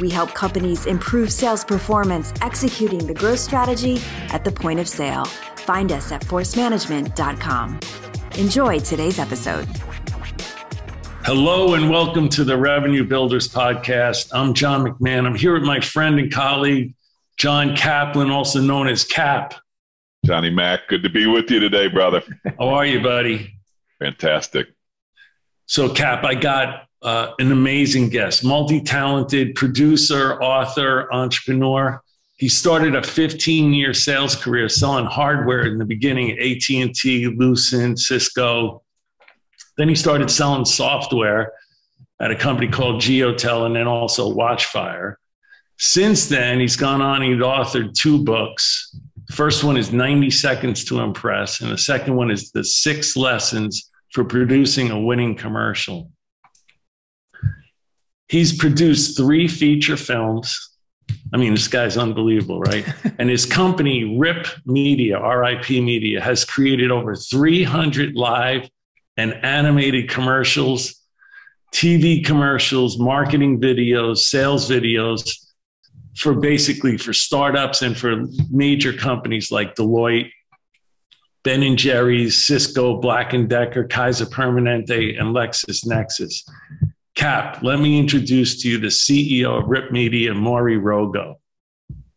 we help companies improve sales performance executing the growth strategy at the point of sale. Find us at forcemanagement.com. Enjoy today's episode. Hello and welcome to the Revenue Builders Podcast. I'm John McMahon. I'm here with my friend and colleague, John Kaplan, also known as Cap. Johnny Mac, good to be with you today, brother. How are you, buddy? Fantastic. So, Cap, I got uh, an amazing guest, multi-talented producer, author, entrepreneur. He started a 15-year sales career selling hardware in the beginning at AT&T, Lucent, Cisco. Then he started selling software at a company called Geotel and then also Watchfire. Since then, he's gone on, he's authored two books. The first one is 90 Seconds to Impress, and the second one is The Six Lessons for Producing a Winning Commercial. He's produced three feature films. I mean, this guy's unbelievable, right? and his company, RIP Media, RIP Media, has created over 300 live and animated commercials, TV commercials, marketing videos, sales videos for basically for startups and for major companies like Deloitte, Ben and Jerry's, Cisco, Black and Decker, Kaiser Permanente, and LexisNexis. Cap, let me introduce to you the CEO of Rip Media, Maury Rogow.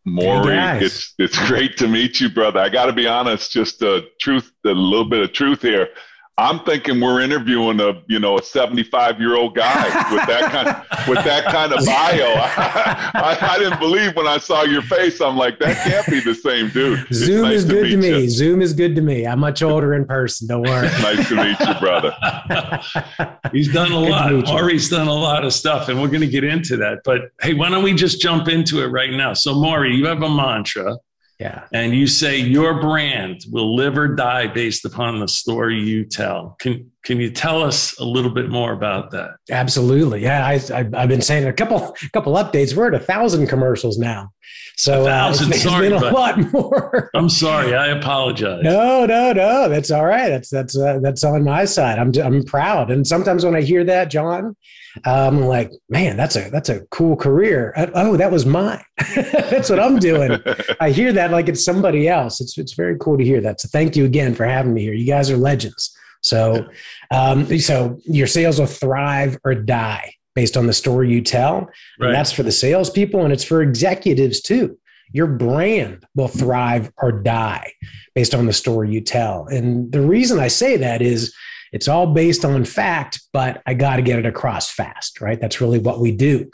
Maury, hey it's it's great to meet you, brother. I got to be honest, just the truth, a little bit of truth here. I'm thinking we're interviewing a you know a 75 year old guy with that kind of, with that kind of bio. I, I, I, didn't believe when I saw your face. I'm like, that can't be the same dude. Zoom nice is good to, to me. You. Zoom is good to me. I'm much older in person. Don't worry. nice to meet you, brother. He's done a good lot. Maury's done a lot of stuff, and we're going to get into that. But hey, why don't we just jump into it right now? So, Maury, you have a mantra yeah. And you say your brand will live or die based upon the story you tell. Can can you tell us a little bit more about that? Absolutely. Yeah, I, I have been saying a couple couple updates. We're at a thousand commercials now, so a thousand. Uh, it's, sorry, it's been a lot more. I'm sorry. I apologize. No, no, no. That's all right. That's that's uh, that's on my side. I'm I'm proud. And sometimes when I hear that, John, I'm like, man, that's a that's a cool career. I, oh, that was mine. that's what I'm doing. I hear that like it's somebody else. It's it's very cool to hear that. So thank you again for having me here. You guys are legends. So, um, so your sales will thrive or die based on the story you tell. Right. And that's for the salespeople and it's for executives too. Your brand will thrive or die based on the story you tell. And the reason I say that is it's all based on fact, but I got to get it across fast, right? That's really what we do.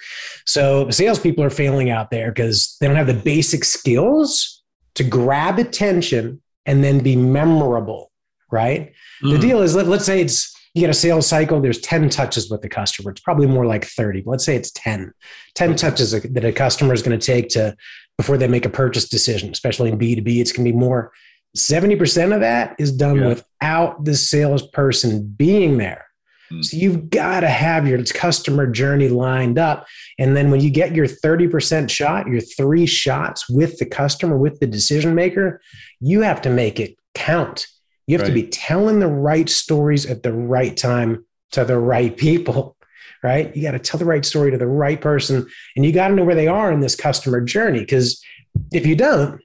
So salespeople are failing out there because they don't have the basic skills to grab attention and then be memorable, right? Mm. The deal is, let, let's say it's you get a sales cycle, there's 10 touches with the customer. It's probably more like 30, but let's say it's 10. 10 touches that a customer is going to take to before they make a purchase decision, especially in B2B. It's going to be more 70% of that is done yeah. without the salesperson being there. Mm. So you've got to have your customer journey lined up. And then when you get your 30% shot, your three shots with the customer, with the decision maker, you have to make it count. You have right. to be telling the right stories at the right time to the right people, right? You got to tell the right story to the right person. And you got to know where they are in this customer journey. Because if you don't,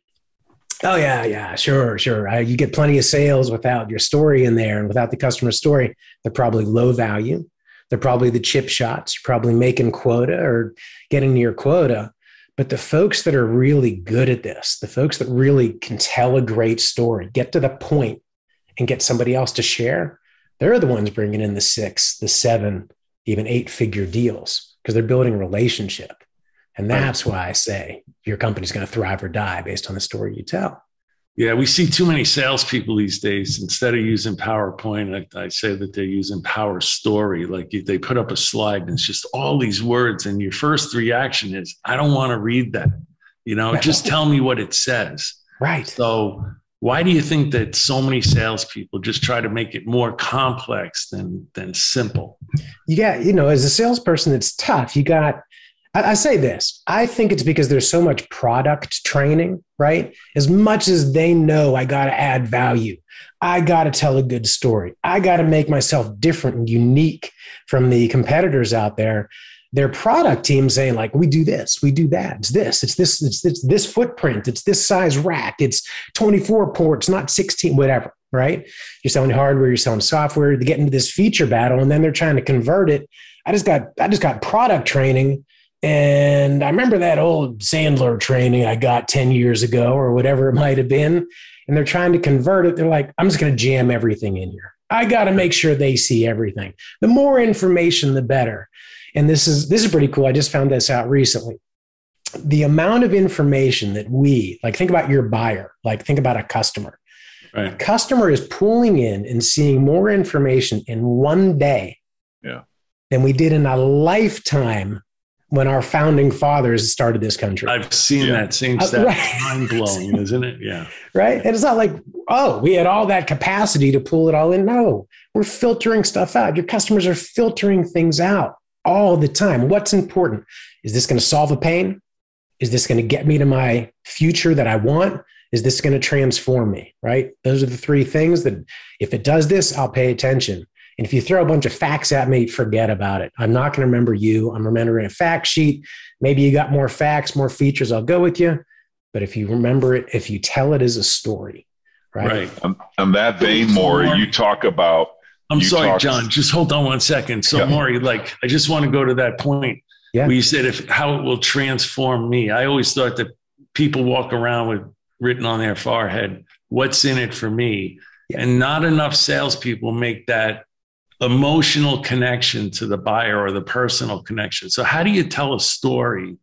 Oh yeah, yeah, sure, sure. You get plenty of sales without your story in there, and without the customer story, they're probably low value. They're probably the chip shots. You're probably making quota or getting to your quota. But the folks that are really good at this, the folks that really can tell a great story, get to the point, and get somebody else to share, they're the ones bringing in the six, the seven, even eight figure deals because they're building relationship. And that's why I say your company's going to thrive or die based on the story you tell. Yeah, we see too many salespeople these days. Instead of using PowerPoint, I, I say that they're using Power Story. Like they put up a slide and it's just all these words, and your first reaction is, "I don't want to read that." You know, just tell me what it says. Right. So why do you think that so many salespeople just try to make it more complex than than simple? You got, you know, as a salesperson, it's tough. You got, I, I say this, I think it's because there's so much product training, right? As much as they know I got to add value, I got to tell a good story, I got to make myself different and unique from the competitors out there their product team saying like we do this we do that it's this it's this it's, it's this footprint it's this size rack it's 24 ports not 16 whatever right? You're selling hardware you're selling software to get into this feature battle and then they're trying to convert it. I just got i just got product training and i remember that old sandler training i got 10 years ago or whatever it might have been and they're trying to convert it. They're like i'm just going to jam everything in here. I got to make sure they see everything. The more information the better and this is this is pretty cool. I just found this out recently. The amount of information that we like, think about your buyer, like think about a customer. Right. A customer is pulling in and seeing more information in one day yeah. than we did in a lifetime when our founding fathers started this country. I've seen yeah. that same uh, stat. Uh, right. Mind blowing, isn't it? Yeah. Right. And it's not like, oh, we had all that capacity to pull it all in. No, we're filtering stuff out. Your customers are filtering things out all the time. What's important? Is this going to solve a pain? Is this going to get me to my future that I want? Is this going to transform me? Right? Those are the three things that if it does this, I'll pay attention. And if you throw a bunch of facts at me, forget about it. I'm not going to remember you. I'm remembering a fact sheet. Maybe you got more facts, more features. I'll go with you. But if you remember it, if you tell it as a story, right? Right. On, on that vein, more you talk about I'm you sorry, John. Just hold on one second. So, yeah. Maury, like, I just want to go to that point yeah. where you said if how it will transform me. I always thought that people walk around with written on their forehead, "What's in it for me," yeah. and not enough salespeople make that emotional connection to the buyer or the personal connection. So, how do you tell a story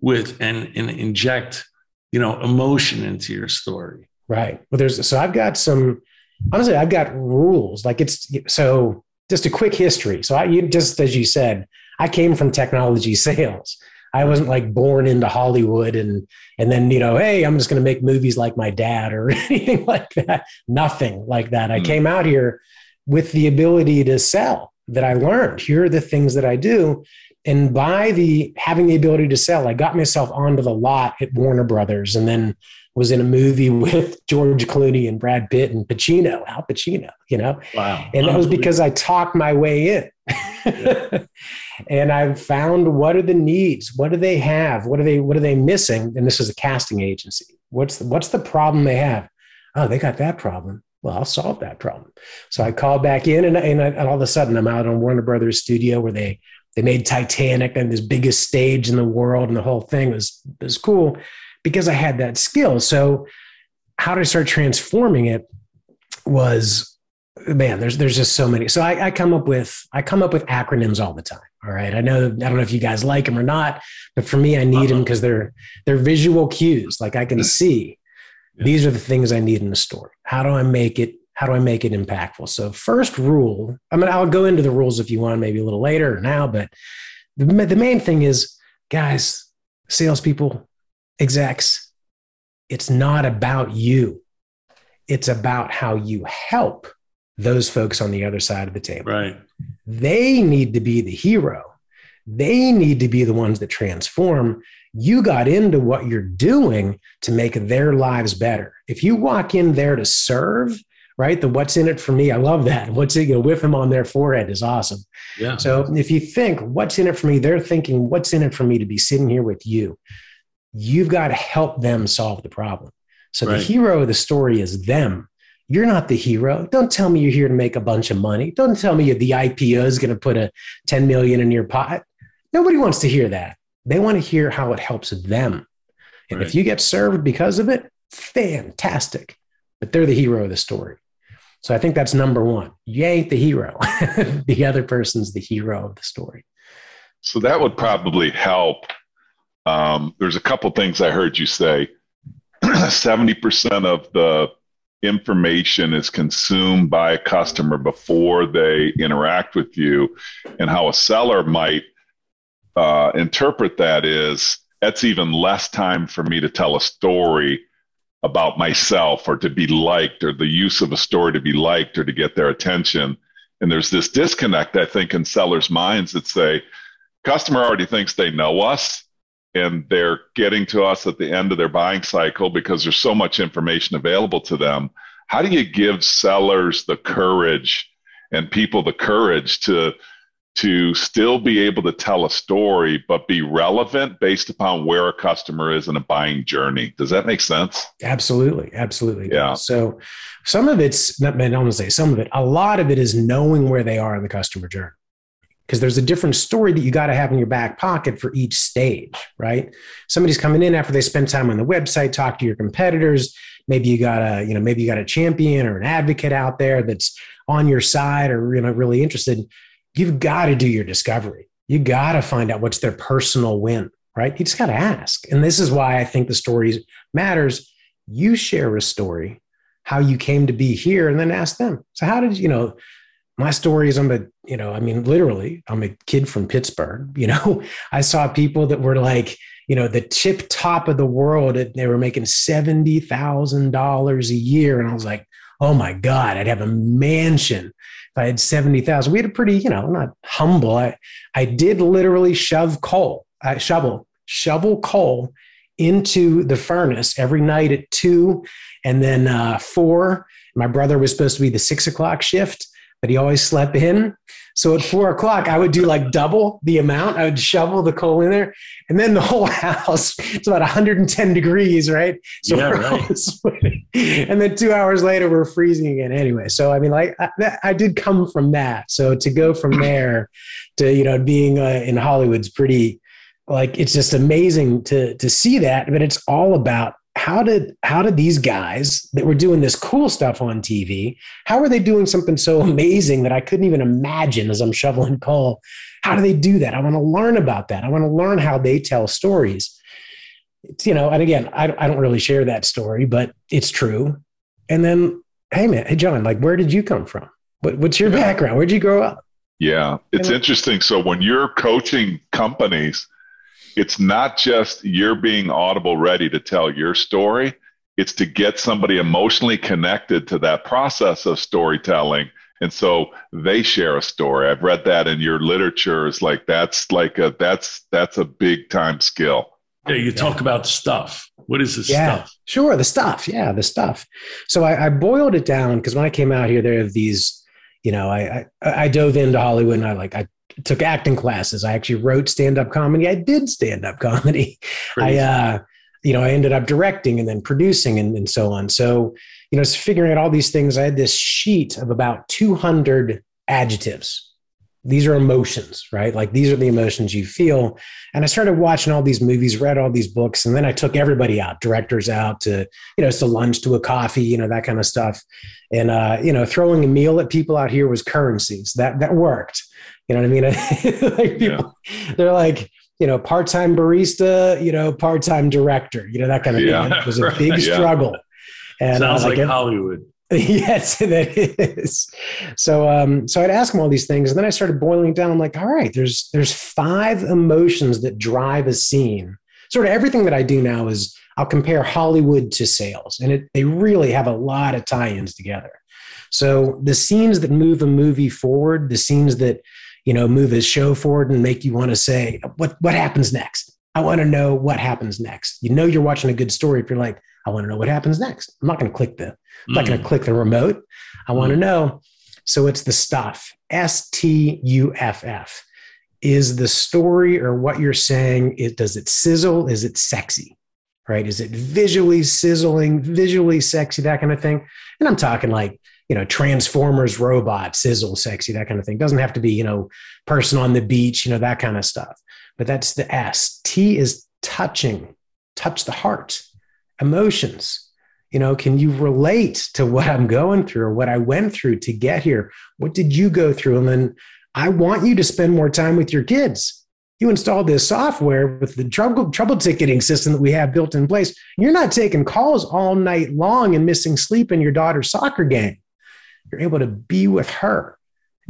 with and, and inject, you know, emotion into your story? Right. Well, there's so I've got some honestly, I've got rules. Like it's so just a quick history. So I, you, just as you said, I came from technology sales. I wasn't like born into Hollywood and and then you know, hey, I'm just going to make movies like my dad or anything like that. Nothing like that. I mm. came out here with the ability to sell that I learned. Here are the things that I do, and by the having the ability to sell, I got myself onto the lot at Warner Brothers, and then was in a movie with George Clooney and Brad Pitt and Pacino, Al Pacino, you know? Wow. And that was because I talked my way in. Yeah. and I found what are the needs? What do they have? What are they what are they missing? And this is a casting agency. What's the, what's the problem they have? Oh, they got that problem. Well, I'll solve that problem. So I called back in, and, and, I, and all of a sudden I'm out on Warner Brothers studio where they they made Titanic and this biggest stage in the world, and the whole thing was was cool because I had that skill. So how to start transforming it was man there's there's just so many. So I, I, come up with i come up with acronyms all the time. All right. I know i don't know if you guys like them or not but for me i need them because uh-huh. they're they're visual cues. Like i can see. Yeah. these are the things i need in the story how do i make it how do i make it impactful? So first rule i mean i'll go into the rules if you want maybe a little later or now but the, the main thing is guys salespeople execs, it's not about you. It's about how you help those folks on the other side of the table. Right. They need to be the hero. They need to be the ones that transform. You got into what you're doing to make their lives better. If you walk in there to serve, right? The what's in it for me, I love that. What's it, you know, whiff them on their forehead is awesome. Yeah. So if you think what's in it for me, they're thinking, what's in it for me to be sitting here with you? You've got to help them solve the problem. So right. the hero of the story is them. You're not the hero. Don't tell me you're here to make a bunch of money. Don't tell me the IPO is going to put a 10 million in your pot. Nobody wants to hear that. They want to hear how it helps them. And right. if you get served because of it, fantastic. But they're the hero of the story. So I think that's number one. You ain't the hero. the other person's the hero of the story. So that would probably help um, there's a couple things I heard you say. 70% of the information is consumed by a customer before they interact with you. And how a seller might uh, interpret that is that's even less time for me to tell a story about myself or to be liked or the use of a story to be liked or to get their attention. And there's this disconnect, I think, in sellers' minds that say, customer already thinks they know us and they're getting to us at the end of their buying cycle because there's so much information available to them. How do you give sellers the courage and people the courage to to still be able to tell a story but be relevant based upon where a customer is in a buying journey? Does that make sense? Absolutely. Absolutely. Yeah. So some of it's not i don't want to say some of it a lot of it is knowing where they are in the customer journey because there's a different story that you got to have in your back pocket for each stage right somebody's coming in after they spend time on the website talk to your competitors maybe you got a you know maybe you got a champion or an advocate out there that's on your side or you know really interested you've got to do your discovery. You got to find out what's their personal win, right? You just got to ask. And this is why I think the story matters. You share a story, how you came to be here, and then ask them. So, how did you know? My story is I'm a, you know, I mean, literally, I'm a kid from Pittsburgh. You know, I saw people that were like, you know, the tip top of the world. They were making $70,000 a year. And I was like, oh my God, I'd have a mansion if I had 70,000. We had a pretty, you know, not humble. I, I did literally shove coal, I shovel, shovel coal into the furnace every night at two and then uh, four. My brother was supposed to be the six o'clock shift, but he always slept in. So at four o'clock, I would do like double the amount. I would shovel the coal in there, and then the whole house. It's about 110 degrees, right? So yeah, right. and then two hours later, we're freezing again. Anyway, so I mean, like I, I did come from that. So to go from there to you know being uh, in Hollywood's pretty like it's just amazing to to see that. But it's all about how did how did these guys that were doing this cool stuff on TV, how are they doing something so amazing that I couldn't even imagine as I'm shoveling coal? How do they do that? I want to learn about that. I want to learn how they tell stories. It's, you know, and again, I, I don't really share that story, but it's true. And then, hey man, hey John, like where did you come from? What, what's your background? Where'd you grow up? Yeah, it's interesting. So when you're coaching companies, it's not just you're being audible ready to tell your story. It's to get somebody emotionally connected to that process of storytelling. And so they share a story. I've read that in your literature. Is like that's like a that's that's a big time skill. Yeah you talk yeah. about stuff. What is the yeah, stuff? sure the stuff. Yeah the stuff. So i, I boiled it down because when i came out here there are these you know I, I i dove into hollywood and i like i took acting classes. I actually wrote stand up comedy. I did stand up comedy. Crazy. I, uh, you know, I ended up directing and then producing and, and so on. So, you know, figuring out all these things, I had this sheet of about 200 adjectives. These are emotions, right? Like these are the emotions you feel. And I started watching all these movies, read all these books, and then I took everybody out, directors out to, you know, to lunch, to a coffee, you know, that kind of stuff. And uh, you know, throwing a meal at people out here was currencies. That that worked. You know what I mean? like people, yeah. they're like, you know, part-time barista, you know, part-time director, you know, that kind of yeah. thing. It was a big yeah. struggle. And sounds uh, like, like Hollywood. yes, that is. So, um, so I'd ask him all these things, and then I started boiling it down. I'm like, all right, there's there's five emotions that drive a scene. Sort of everything that I do now is I'll compare Hollywood to sales, and it, they really have a lot of tie-ins together. So the scenes that move a movie forward, the scenes that you know, move a show forward and make you want to say, what, what happens next? I want to know what happens next. You know, you're watching a good story if you're like, I want to know what happens next. I'm not going to click the, I'm mm. not going to click the remote. I want to mm. know. So it's the stuff. S T U F F. Is the story or what you're saying? It does it sizzle? Is it sexy? Right? Is it visually sizzling, visually sexy, that kind of thing? And I'm talking like you know, Transformers robot, sizzle, sexy, that kind of thing. Doesn't have to be, you know, person on the beach, you know, that kind of stuff. But that's the S. T is touching, touch the heart, emotions. You know, can you relate to what I'm going through or what I went through to get here? What did you go through? And then I want you to spend more time with your kids. You installed this software with the trouble, trouble ticketing system that we have built in place. You're not taking calls all night long and missing sleep in your daughter's soccer game you're able to be with her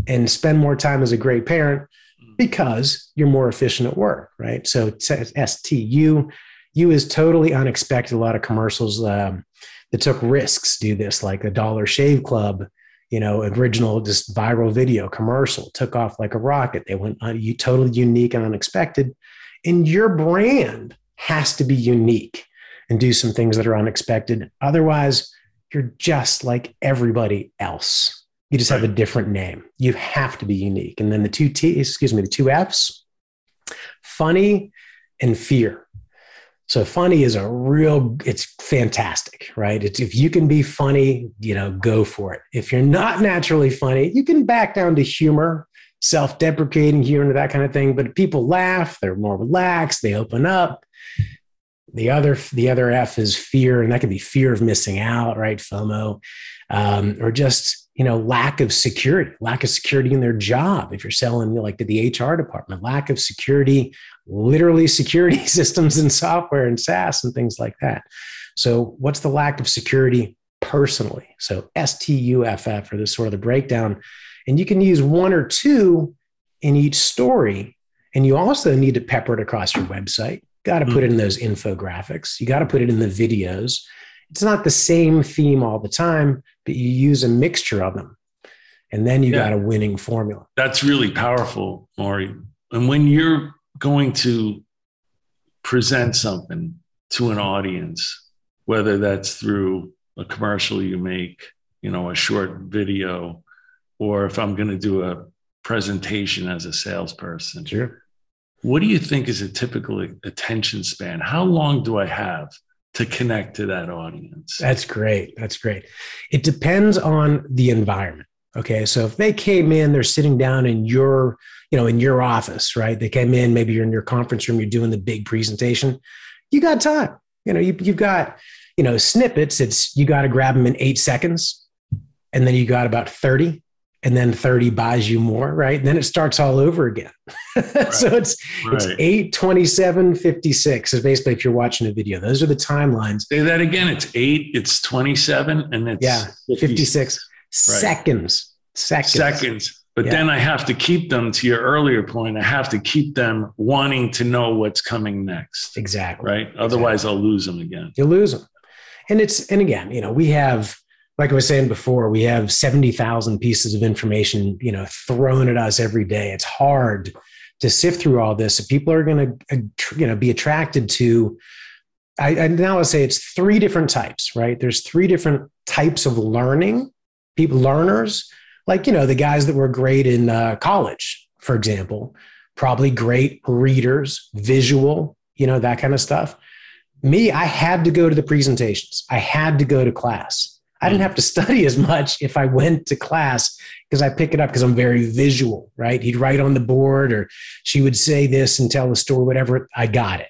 and spend more time as a great parent because you're more efficient at work, right? So S T U you is totally unexpected. A lot of commercials um, that took risks do this, like the Dollar Shave Club, you know, original just viral video commercial took off like a rocket. They went uh, you totally unique and unexpected. And your brand has to be unique and do some things that are unexpected. Otherwise, you're just like everybody else. You just have a different name. You have to be unique. And then the two T, excuse me, the two F's, funny and fear. So funny is a real, it's fantastic, right? It's if you can be funny, you know, go for it. If you're not naturally funny, you can back down to humor, self-deprecating humor, that kind of thing. But people laugh, they're more relaxed, they open up. The other, the other F is fear, and that could be fear of missing out, right? FOMO, um, or just you know lack of security lack of security in their job if you're selling like to the hr department lack of security literally security systems and software and saas and things like that so what's the lack of security personally so stuff or this sort of the breakdown and you can use one or two in each story and you also need to pepper it across your website got to put it in those infographics you got to put it in the videos it's not the same theme all the time, but you use a mixture of them. And then you yeah. got a winning formula. That's really powerful, Maury. And when you're going to present something to an audience, whether that's through a commercial you make, you know, a short video, or if I'm going to do a presentation as a salesperson. Sure. What do you think is a typical attention span? How long do I have to connect to that audience. That's great. That's great. It depends on the environment. Okay. So if they came in, they're sitting down in your, you know, in your office, right? They came in, maybe you're in your conference room, you're doing the big presentation. You got time. You know, you, you've got, you know, snippets. It's you got to grab them in eight seconds. And then you got about 30 and then 30 buys you more, right? And then it starts all over again. Right. so it's right. it's 8, 27, 56 is basically if you're watching a video. Those are the timelines. Say that again. It's 8, it's 27, and it's yeah, 56 right. Seconds. Seconds. Seconds. But yeah. then I have to keep them to your earlier point. I have to keep them wanting to know what's coming next. Exactly. Right. Otherwise, I'll lose them again. You lose them. And it's, and again, you know, we have, like I was saying before, we have 70,000 pieces of information, you know, thrown at us every day. It's hard to sift through all this. So people are going to, you know, be attracted to, I, I now I say it's three different types, right? There's three different types of learning, people, learners, like, you know, the guys that were great in uh, college, for example, probably great readers, visual, you know, that kind of stuff. Me, I had to go to the presentations. I had to go to class I didn't have to study as much if I went to class because I pick it up because I'm very visual, right? He'd write on the board or she would say this and tell the story, whatever. I got it.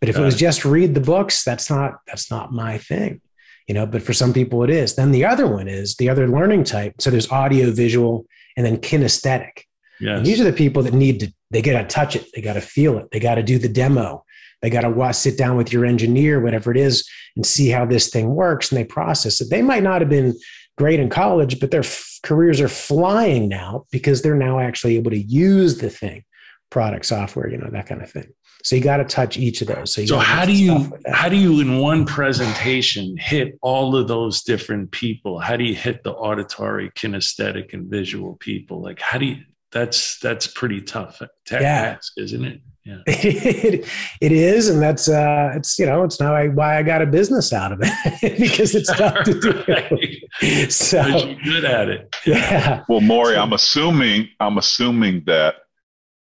But if got it was it. just read the books, that's not that's not my thing. You know, but for some people it is. Then the other one is the other learning type. So there's audio, visual, and then kinesthetic. Yes. these are the people that need to they got to touch it, they got to feel it, they got to do the demo, they got to sit down with your engineer, whatever it is, and see how this thing works. And they process it. They might not have been great in college, but their f- careers are flying now because they're now actually able to use the thing, product, software, you know, that kind of thing. So you got to touch each of those. So, so how do you how do you in one presentation hit all of those different people? How do you hit the auditory, kinesthetic, and visual people? Like how do you? That's that's pretty tough task, yeah. isn't it? Yeah. it, it is, and that's uh, it's you know it's not why I got a business out of it because it's tough to do. so you're good at it. Yeah. Well, Maury, I'm assuming I'm assuming that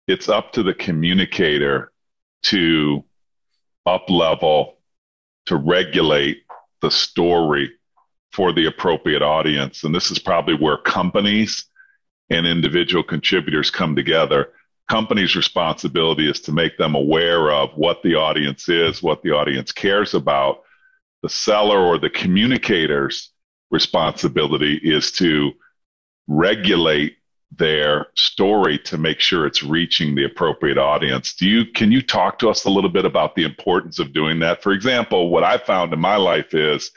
it's up to the communicator to up level to regulate the story for the appropriate audience, and this is probably where companies and individual contributors come together company's responsibility is to make them aware of what the audience is, what the audience cares about. The seller or the communicator's responsibility is to regulate their story to make sure it's reaching the appropriate audience. Do you can you talk to us a little bit about the importance of doing that? For example, what I found in my life is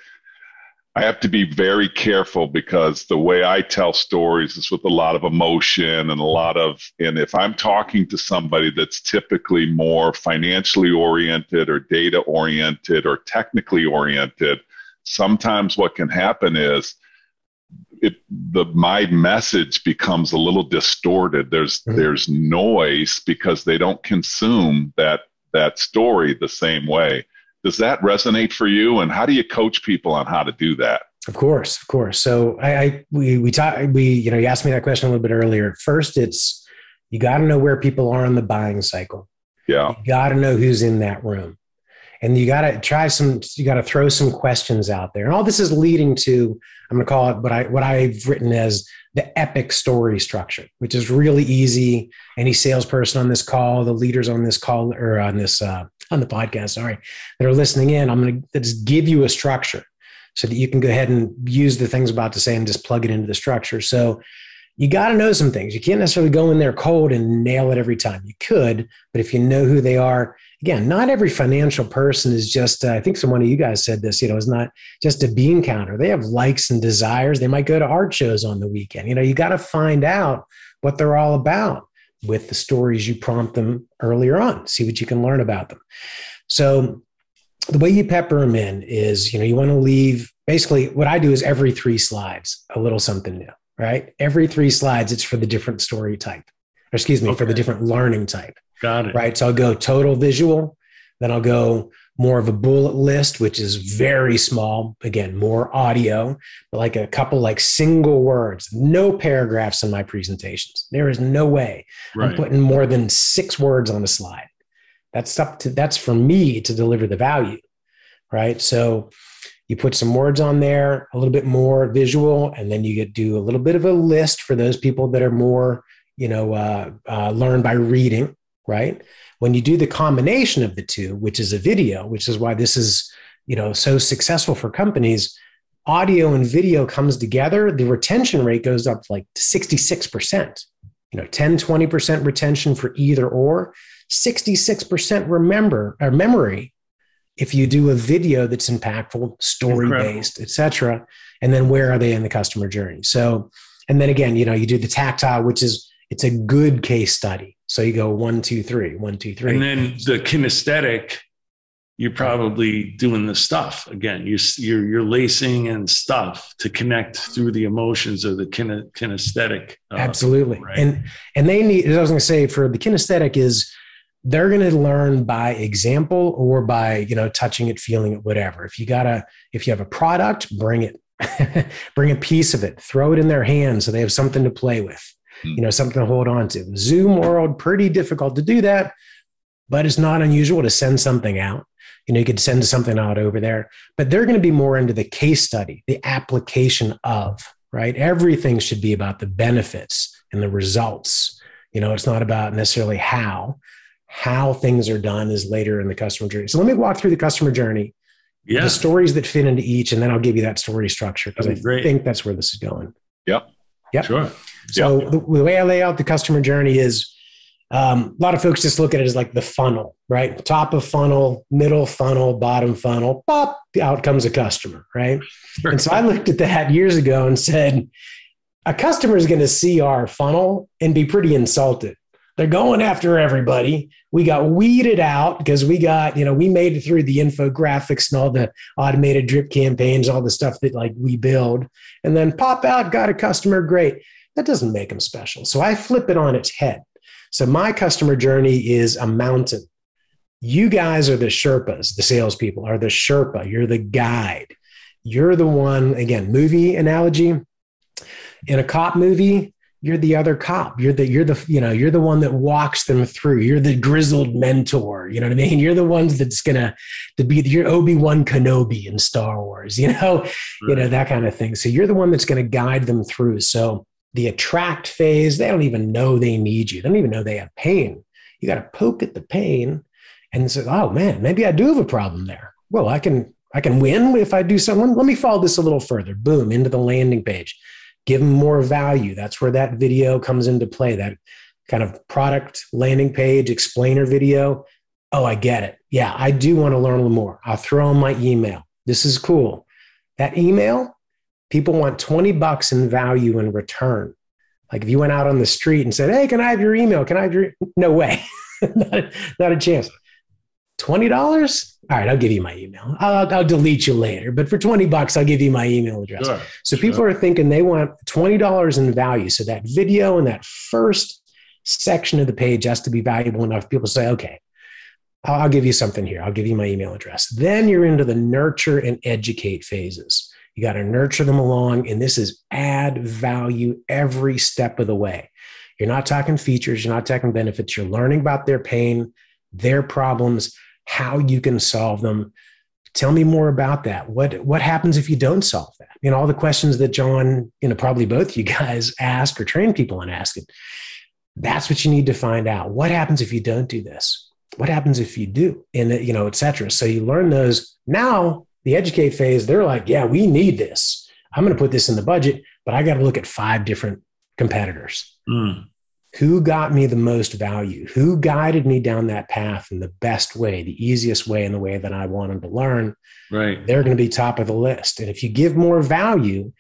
I have to be very careful because the way I tell stories is with a lot of emotion and a lot of, and if I'm talking to somebody that's typically more financially oriented or data oriented or technically oriented, sometimes what can happen is it, the my message becomes a little distorted. There's mm-hmm. there's noise because they don't consume that that story the same way. Does that resonate for you? And how do you coach people on how to do that? Of course, of course. So I, I we we talk we you know you asked me that question a little bit earlier. First, it's you got to know where people are in the buying cycle. Yeah, you got to know who's in that room, and you got to try some. You got to throw some questions out there, and all this is leading to I'm going to call it what I what I've written as the epic story structure, which is really easy. Any salesperson on this call, the leaders on this call or on this uh, on the podcast, sorry, that are listening in, I'm going to just give you a structure so that you can go ahead and use the things I'm about to say and just plug it into the structure. So you got to know some things. You can't necessarily go in there cold and nail it every time. You could, but if you know who they are, again, not every financial person is just, uh, I think someone of you guys said this, you know, is not just a bean counter. They have likes and desires. They might go to art shows on the weekend. You know, you got to find out what they're all about with the stories you prompt them earlier on, see what you can learn about them. So the way you pepper them in is, you know, you want to leave basically what I do is every three slides, a little something new, right? Every three slides, it's for the different story type, or excuse me, okay. for the different learning type. Got it. Right. So I'll go total visual, then I'll go more of a bullet list, which is very small. Again, more audio, but like a couple like single words, no paragraphs in my presentations. There is no way right. I'm putting more than six words on a slide. That's up to that's for me to deliver the value. Right. So you put some words on there, a little bit more visual, and then you get do a little bit of a list for those people that are more, you know, uh, uh, learn by reading, right? When you do the combination of the two, which is a video, which is why this is, you know, so successful for companies, audio and video comes together, the retention rate goes up like 66%. You know, 10, 20% retention for either or, 66% remember or memory if you do a video that's impactful, story based, etc., and then where are they in the customer journey? So, and then again, you know, you do the tactile, which is it's a good case study. So you go one, two, three, one, two, three, and then the kinesthetic. You're probably doing the stuff again. You, you're you're lacing and stuff to connect through the emotions of the kin- kinesthetic. Uh, Absolutely, right? and and they need. I was going to say for the kinesthetic is they're going to learn by example or by you know touching it feeling it whatever if you gotta if you have a product bring it bring a piece of it throw it in their hands so they have something to play with Hmm. you know something to hold on to zoom world pretty difficult to do that but it's not unusual to send something out you know you could send something out over there but they're going to be more into the case study the application of right everything should be about the benefits and the results you know it's not about necessarily how how things are done is later in the customer journey. So let me walk through the customer journey, yeah. the stories that fit into each, and then I'll give you that story structure because I great. think that's where this is going. Yep. Yep. Sure. So yep. The, the, way I lay out the customer journey is um, a lot of folks just look at it as like the funnel, right? Top of funnel, middle funnel, bottom funnel, pop, out comes a customer, right? and so I looked at that years ago and said, a customer is going to see our funnel and be pretty insulted they're going after everybody. We got weeded out because we got, you know, we made it through the infographics and all the automated drip campaigns, all the stuff that like we build. And then pop out, got a customer, great. That doesn't make them special. So I flip it on its head. So my customer journey is a mountain. You guys are the Sherpas, the salespeople are the Sherpa. You're the guide. You're the one, again, movie analogy. In a cop movie, you're the other cop you're the you're the you know you're the one that walks them through you're the grizzled mentor you know what i mean you're the ones that's gonna to be your obi-wan kenobi in star wars you know right. you know that kind of thing so you're the one that's gonna guide them through so the attract phase they don't even know they need you they don't even know they have pain you got to poke at the pain and say oh man maybe i do have a problem there well i can i can win if i do something let me follow this a little further boom into the landing page give them more value. That's where that video comes into play. That kind of product landing page explainer video. Oh, I get it. Yeah, I do want to learn more. I'll throw in my email. This is cool. that email, people want 20 bucks in value in return. Like if you went out on the street and said, Hey, can I have your email? Can I have your, no way, not, a, not a chance. $20? All right, I'll give you my email. I'll, I'll, delete you later, but for 20 bucks, I'll give you my email address. Sure, so people sure. are thinking they want $20 in value. So that video and that first section of the page has to be valuable enough. People say, okay, I'll, I'll give you something here. I'll give you my email address. Then you're into the nurture and educate phases. You got to nurture them along. And this is add value every step of the way. You're not talking features, you're not talking benefits. You're learning about their pain, their problems, how you can solve them. Tell me more about that. What what happens if you don't solve that? You know, all the questions that John, you know, probably both you guys ask or train people on asking. That's what you need to find out. What happens if you don't do this? What happens if you do? And you know, et cetera. So you learn those. Now the educate phase, they're like, yeah, we need this. I'm going to put this in the budget, but I got to look at five different competitors. Mm. Who got me the most value? Who guided me down that path in the best way, the easiest way, in the way that I wanted to learn? Right. They're going to be top of the list. And if you give more value,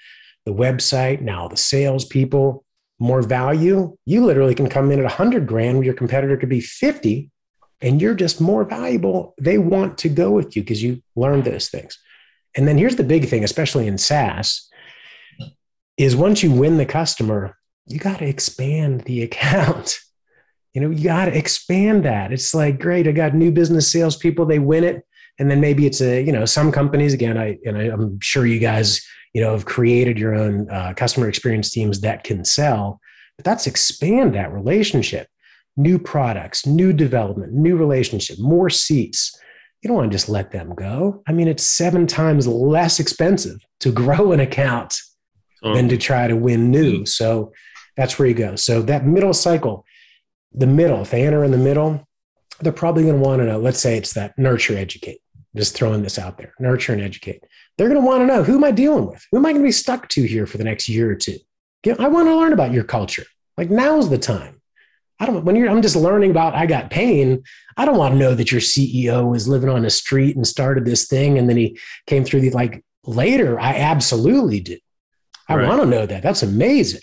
the website, now the salespeople, more value, you literally can come in at 100 grand where your competitor could be 50 and you're just more valuable. They want to go with you because you learned those things. And then here's the big thing, especially in SaaS, is once you win the customer, you got to expand the account. You know, you got to expand that. It's like, great, I got new business salespeople, they win it. And then maybe it's a, you know, some companies, again, I, and I, am sure you guys, you know, have created your own uh, customer experience teams that can sell, but that's expand that relationship new products, new development, new relationship, more seats. You don't want to just let them go. I mean, it's seven times less expensive to grow an account than to try to win new. So that's where you go. So that middle cycle, the middle, if they enter in the middle, they're probably going to want to know, let's say it's that nurture, educate. just throwing this out there, nurture and educate. They're going to want to know who am I dealing with? Who am I going to be stuck to here for the next year or two? I want to learn about your culture. Like now's the time. I don't when you're I'm just learning about I got pain. I don't want to know that your CEO was living on a street and started this thing and then he came through the like later. I absolutely do. I right. want to know that. That's amazing.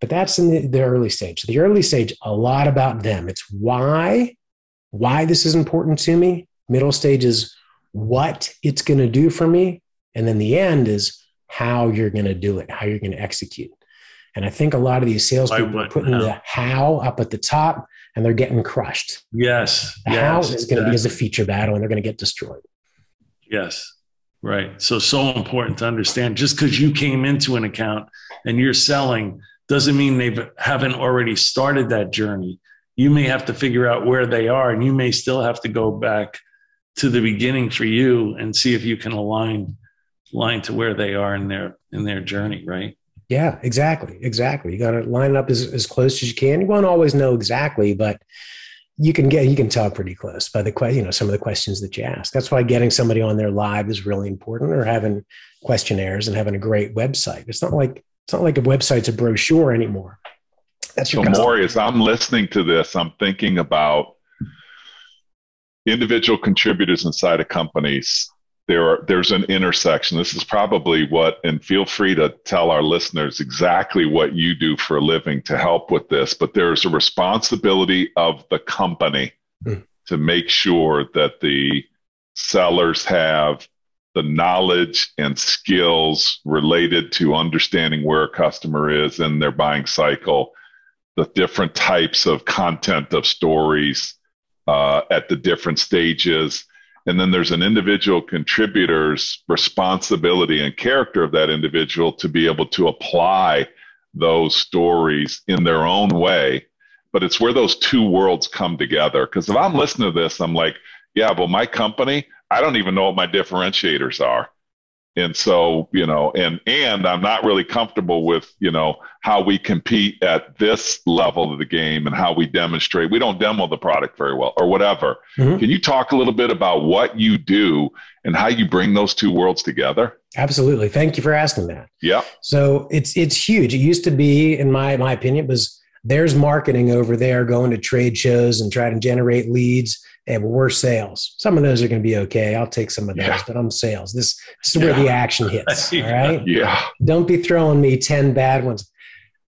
But that's in the, the early stage. The early stage, a lot about them. It's why, why this is important to me. Middle stage is what it's going to do for me. And then the end is how you're going to do it, how you're going to execute. And I think a lot of these salespeople are putting the how up at the top and they're getting crushed. Yes. The yes, how is exactly. going to be as a feature battle and they're going to get destroyed. Yes. Right. So, so important to understand just because you came into an account and you're selling doesn't mean they haven't already started that journey. You may have to figure out where they are and you may still have to go back to the beginning for you and see if you can align align to where they are in their in their journey, right? Yeah, exactly. Exactly. You got to line it up as, as close as you can. You won't always know exactly, but you can get, you can tell pretty close by the question, you know, some of the questions that you ask. That's why getting somebody on their live is really important or having questionnaires and having a great website. It's not like, it's not like a website's a brochure anymore. That's your so Maury, as I'm listening to this, I'm thinking about individual contributors inside of companies there are, there's an intersection. This is probably what, and feel free to tell our listeners exactly what you do for a living to help with this. But there's a responsibility of the company mm. to make sure that the sellers have the knowledge and skills related to understanding where a customer is in their buying cycle, the different types of content of stories uh, at the different stages and then there's an individual contributor's responsibility and character of that individual to be able to apply those stories in their own way. But it's where those two worlds come together. Because if I'm listening to this, I'm like, yeah, well, my company, I don't even know what my differentiators are and so you know and and i'm not really comfortable with you know how we compete at this level of the game and how we demonstrate. We don't demo the product very well or whatever. Mm-hmm. can you talk a little bit about what you do and how you bring those two worlds together? Absolutely. Thank you for asking that. Yeah. So it's it's huge. It used to be in my my opinion was there's marketing over there going to trade shows and trying to generate leads Hey, well, we're sales. Some of those are going to be okay. I'll take some of those, yeah. but I'm sales. This, this is yeah. where the action hits. All right. Yeah. Don't be throwing me 10 bad ones.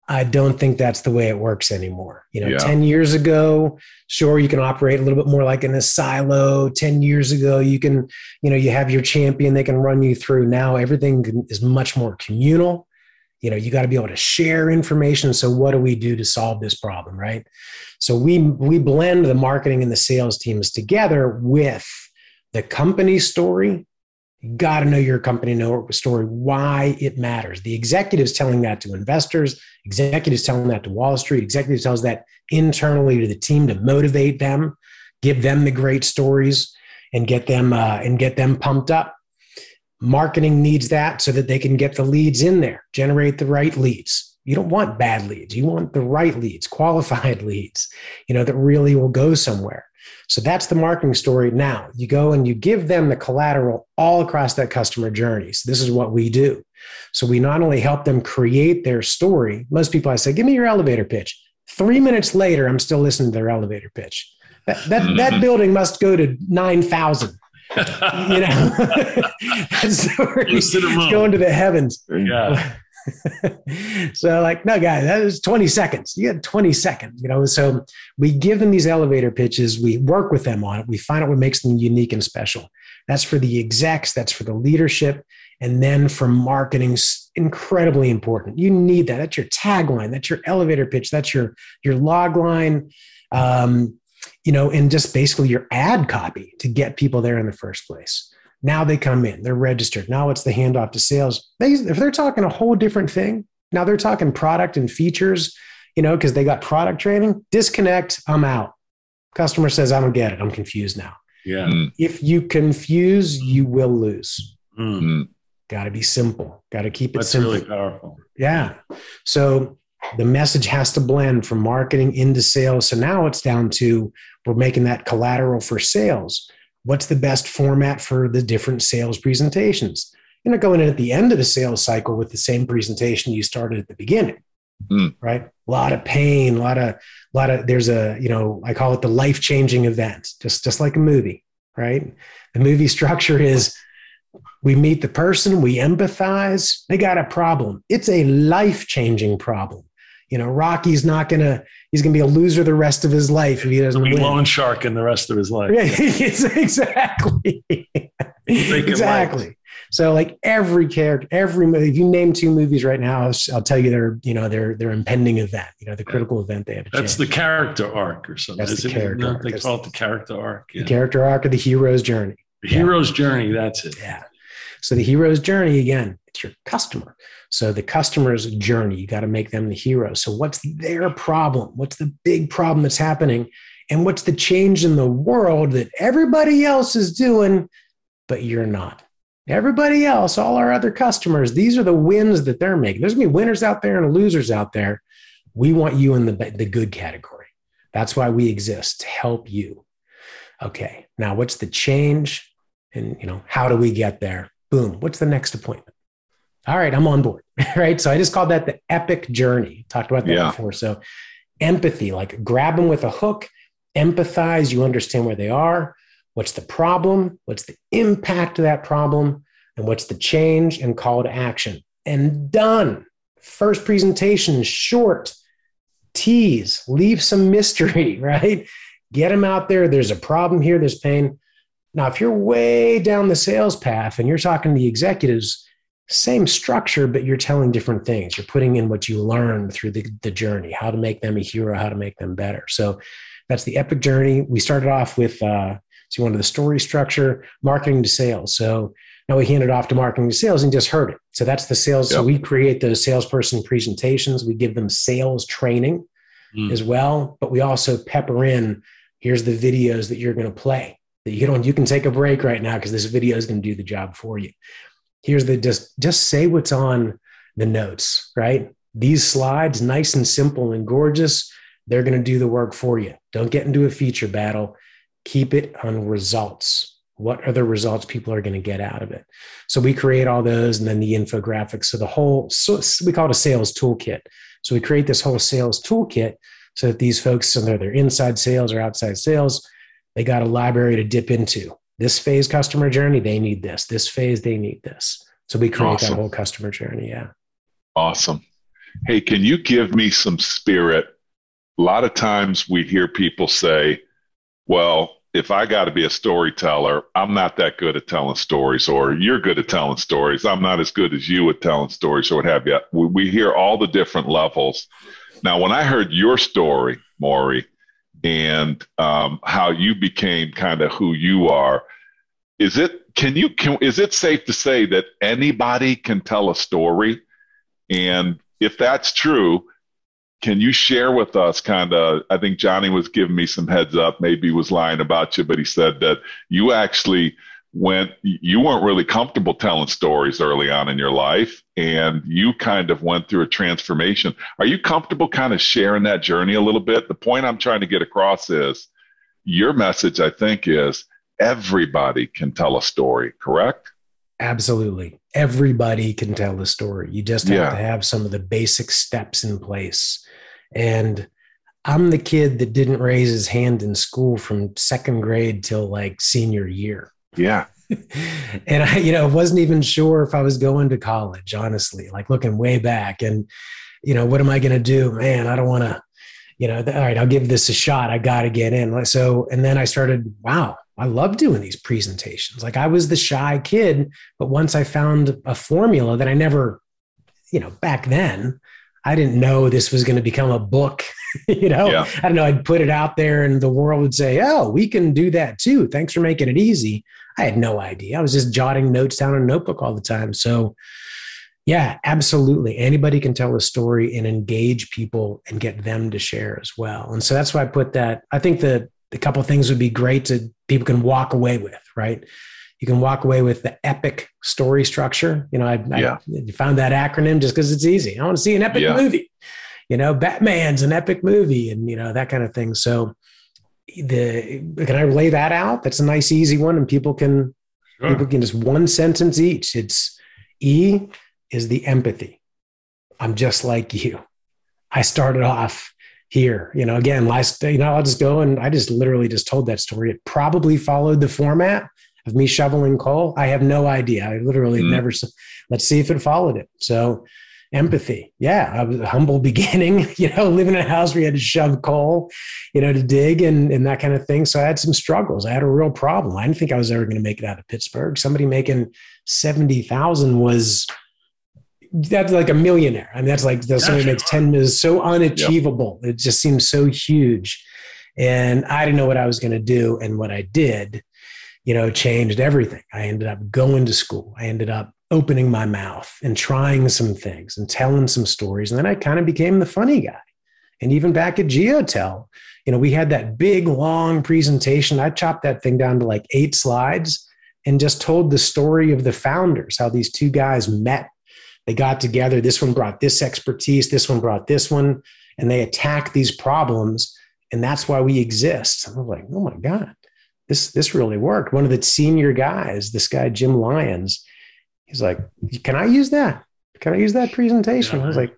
I don't think that's the way it works anymore. You know, yeah. 10 years ago, sure, you can operate a little bit more like in a silo. 10 years ago, you can, you know, you have your champion, they can run you through. Now everything is much more communal. You know, you got to be able to share information. So what do we do to solve this problem, right? So we we blend the marketing and the sales teams together with the company story you got to know your company know story, why it matters. The executives telling that to investors, executives telling that to Wall Street, executives tells that internally to the team to motivate them, give them the great stories, and get them uh, and get them pumped up. Marketing needs that so that they can get the leads in there, generate the right leads. You don't want bad leads. You want the right leads, qualified leads, you know, that really will go somewhere. So that's the marketing story. Now you go and you give them the collateral all across that customer journey. So this is what we do. So we not only help them create their story, most people I say, give me your elevator pitch. Three minutes later, I'm still listening to their elevator pitch. That, that, mm-hmm. that building must go to 9,000. You know, that's going to the heavens. Yeah. so like no guys that was 20 seconds. You had 20 seconds you know? So we give them these elevator pitches. We work with them on it. We find out what makes them unique and special. That's for the execs. That's for the leadership. And then for marketing incredibly important. You need that. That's your tagline. That's your elevator pitch. That's your your log line. Um, you know and just basically your ad copy to get people there in the first place now they come in, they're registered. Now it's the handoff to sales. They, if they're talking a whole different thing, now they're talking product and features, you know, because they got product training, disconnect, I'm out. Customer says, I don't get it. I'm confused now. Yeah. Mm. If you confuse, you will lose. Mm. Got to be simple. Got to keep it That's simple. really powerful. Yeah. So the message has to blend from marketing into sales. So now it's down to we're making that collateral for sales. What's the best format for the different sales presentations? You're not going in at the end of the sales cycle with the same presentation you started at the beginning mm. right? A lot of pain a lot of a lot of there's a you know i call it the life changing event just just like a movie right? The movie structure is we meet the person we empathize they got a problem. It's a life changing problem you know rocky's not going to he's going to be a loser the rest of his life if he doesn't He'll be loan shark in the rest of his life. Yeah, exactly. exactly. So like every character, every movie, if you name two movies right now, I'll, I'll tell you their, you know, their their impending event, you know, the critical event they have. That's the character arc or something. That's the character. arc. They call it the character arc. Yeah. The character arc of the hero's journey. The hero's yeah. journey. That's it. Yeah. So the hero's journey again, it's your customer. So the customer's journey, you got to make them the hero. So what's their problem? What's the big problem that's happening? And what's the change in the world that everybody else is doing, but you're not? Everybody else, all our other customers, these are the wins that they're making. There's gonna be winners out there and losers out there. We want you in the, the good category. That's why we exist to help you. Okay, now what's the change? And you know, how do we get there? Boom. What's the next appointment? All right, I'm on board. right. So I just called that the epic journey. Talked about that yeah. before. So empathy, like grab them with a hook, empathize, you understand where they are. What's the problem? What's the impact of that problem? And what's the change and call to action? And done. First presentation, short, tease, leave some mystery, right? Get them out there. There's a problem here, there's pain. Now, if you're way down the sales path and you're talking to the executives, same structure, but you're telling different things. You're putting in what you learned through the, the journey, how to make them a hero, how to make them better. So that's the epic journey. We started off with, uh, so you wanted the story structure, marketing to sales. So now we hand it off to marketing to sales and just heard it. So that's the sales. Yep. So we create those salesperson presentations. We give them sales training mm. as well, but we also pepper in, here's the videos that you're going to play that you don't, you can take a break right now because this video is going to do the job for you here's the just just say what's on the notes right? These slides nice and simple and gorgeous. They're going to do the work for you. Don't get into a feature battle. Keep it on results. What are the results people are going to get out of it? So we create all those and then the infographics. So the whole so we call it a sales toolkit. So we create this whole sales toolkit so that these folks whether they're inside sales or outside sales they got a library to dip into. This phase customer journey, they need this. This phase, they need this. So we create awesome. that whole customer journey. Yeah. Awesome. Hey, can you give me some spirit? A lot of times we hear people say, well, if I got to be a storyteller, I'm not that good at telling stories, or you're good at telling stories. I'm not as good as you at telling stories, or what have you. We hear all the different levels. Now, when I heard your story, Maury, and um, how you became kind of who you are, is it can you can is it safe to say that anybody can tell a story? And if that's true, can you share with us kind of i think johnny was giving me some heads up maybe he was lying about you but he said that you actually went you weren't really comfortable telling stories early on in your life and you kind of went through a transformation. Are you comfortable kind of sharing that journey a little bit? The point i'm trying to get across is your message i think is everybody can tell a story correct? Absolutely. Everybody can tell a story. You just have yeah. to have some of the basic steps in place. And I'm the kid that didn't raise his hand in school from second grade till like senior year. Yeah. and I, you know, wasn't even sure if I was going to college, honestly, like looking way back. And, you know, what am I going to do? Man, I don't want to, you know, all right, I'll give this a shot. I got to get in. So, and then I started, wow, I love doing these presentations. Like I was the shy kid, but once I found a formula that I never, you know, back then, I didn't know this was going to become a book. you know, yeah. I don't know. I'd put it out there and the world would say, oh, we can do that too. Thanks for making it easy. I had no idea. I was just jotting notes down in a notebook all the time. So, yeah, absolutely. Anybody can tell a story and engage people and get them to share as well. And so that's why I put that. I think the the couple things would be great to people can walk away with, right? you can walk away with the epic story structure. You know, I, yeah. I found that acronym just because it's easy. I want to see an epic yeah. movie. You know, Batman's an epic movie, and you know that kind of thing. So, the can I lay that out? That's a nice, easy one, and people can sure. people can just one sentence each. It's E is the empathy. I'm just like you. I started off here. You know, again, last you know, I'll just go and I just literally just told that story. It probably followed the format of me shoveling coal? I have no idea. I literally mm. never. Let's see if it followed it. So empathy. Yeah, I was a humble beginning, you know, living in a house where you had to shove coal, you know, to dig and, and that kind of thing. So I had some struggles. I had a real problem. I didn't think I was ever going to make it out of Pittsburgh. Somebody making 70,000 was that's like a millionaire. I mean, that's like that's somebody makes 10 is so unachievable. Yep. It just seems so huge. And I didn't know what I was going to do. And what I did you know, changed everything. I ended up going to school. I ended up opening my mouth and trying some things and telling some stories. And then I kind of became the funny guy. And even back at GeoTel, you know, we had that big long presentation. I chopped that thing down to like eight slides and just told the story of the founders, how these two guys met. They got together. This one brought this expertise, this one brought this one, and they attacked these problems. And that's why we exist. I'm like, oh my God this this really worked. One of the senior guys, this guy Jim Lyons, he's like, "Can I use that? Can I use that presentation?" Yeah. I was like,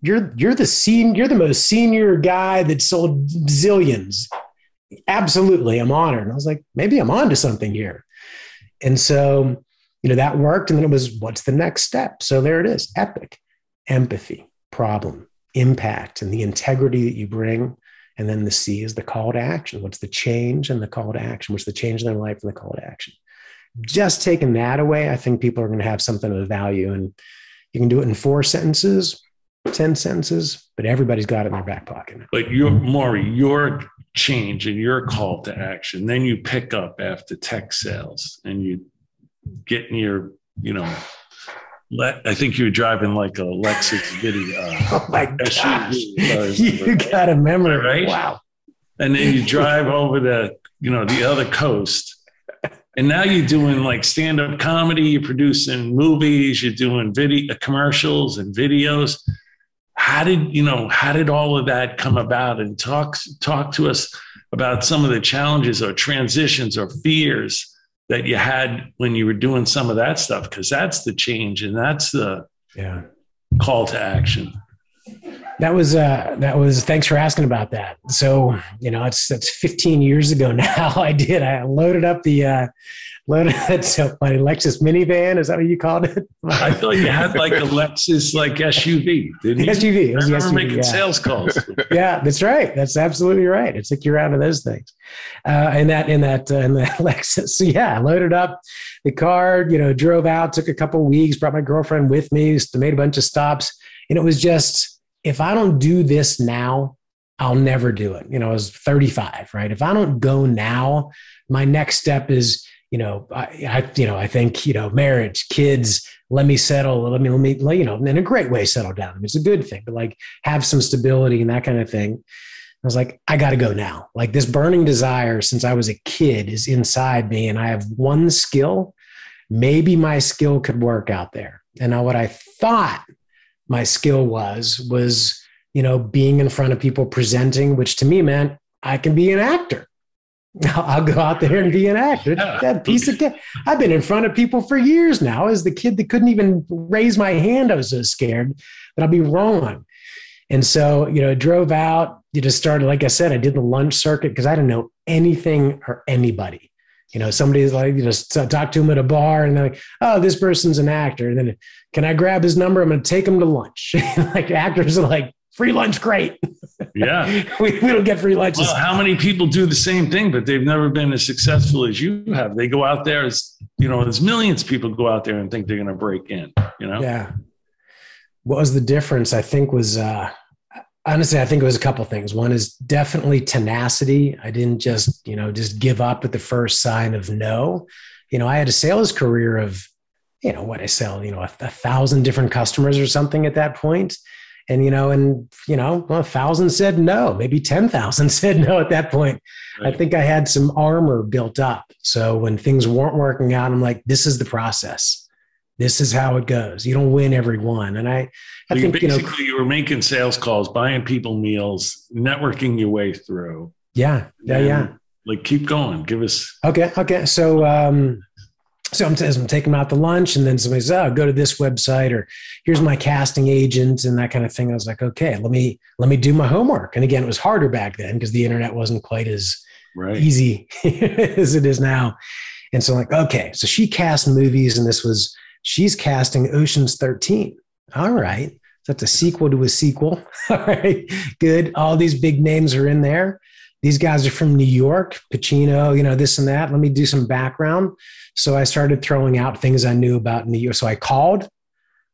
"You're you're the senior, you're the most senior guy that sold zillions." Absolutely, I'm honored. And I was like, maybe I'm on to something here. And so, you know, that worked. And then it was, what's the next step? So there it is: epic, empathy, problem, impact, and the integrity that you bring and then the C is the call to action. What's the change and the call to action? What's the change in their life and the call to action? Just taking that away, I think people are going to have something of value. And you can do it in four sentences, 10 sentences, but everybody's got it in their back pocket. But your Maury, your change and your call to action, then you pick up after tech sales and you get in your, you know, let, I think you were driving like a Lexus video. Uh, oh my gosh. you got a memory, right? Wow. And then you drive over the, you know, the other coast. And now you're doing like stand-up comedy, you're producing movies, you're doing video uh, commercials and videos. How did, you know, how did all of that come about? And talk talk to us about some of the challenges or transitions or fears that you had when you were doing some of that stuff because that's the change and that's the yeah call to action that was uh that was thanks for asking about that. So you know it's that's 15 years ago now. I did i loaded up the uh loaded that's so funny lexus minivan is that what you called it? I feel like you had like a lexus like suv didn't you? Suv i remember SUV, making yeah. sales calls. Yeah that's right that's absolutely right it took you around to those things. Uh in that in that uh, in the lexus so yeah I loaded up the car you know drove out took a couple weeks brought my girlfriend with me made a bunch of stops and it was just if I don't do this now, I'll never do it. You know, I was 35, right? If I don't go now, my next step is, you know, I, I you know, I think, you know, marriage, kids, let me settle, let me, let me, you know, in a great way, settle down. I mean, it's a good thing, but like have some stability and that kind of thing. I was like, I got to go now. Like this burning desire since I was a kid is inside me, and I have one skill. Maybe my skill could work out there. And now, what I thought my skill was was you know being in front of people presenting which to me meant i can be an actor. I'll go out there and be an actor. That piece of i've been in front of people for years now as the kid that couldn't even raise my hand i was so scared that i'll be wrong and so you know I drove out you just started like i said i did the lunch circuit because i didn't know anything or anybody you know, somebody's like, you just talk to him at a bar and they're like, oh, this person's an actor. And then, can I grab his number? I'm going to take him to lunch. like actors are like, free lunch, great. Yeah. we, we don't get free lunches. Well, how many people do the same thing, but they've never been as successful as you have? They go out there as, you know, there's millions of people go out there and think they're going to break in, you know? Yeah. What was the difference? I think was, uh, honestly, I think it was a couple things. One is definitely tenacity. I didn't just, you know, just give up at the first sign of no. You know, I had a sales career of, you know, what I sell, you know, a, a thousand different customers or something at that point. And, you know, and, you know, well, a thousand said no, maybe 10,000 said no at that point. Right. I think I had some armor built up. So when things weren't working out, I'm like, this is the process this is how it goes. You don't win every one. And I, I so think, you know, you were making sales calls, buying people meals, networking your way through. Yeah. Yeah. yeah. Like keep going. Give us. Okay. Okay. So, um, so I'm, I'm taking them out to lunch and then somebody says, oh, go to this website or here's my casting agent and that kind of thing. I was like, okay, let me, let me do my homework. And again, it was harder back then because the internet wasn't quite as right. easy as it is now. And so I'm like, okay, so she cast movies and this was, she's casting Ocean's 13. All right. That's a sequel to a sequel. All right. Good. All these big names are in there. These guys are from New York, Pacino, you know, this and that. Let me do some background. So I started throwing out things I knew about New York. So I called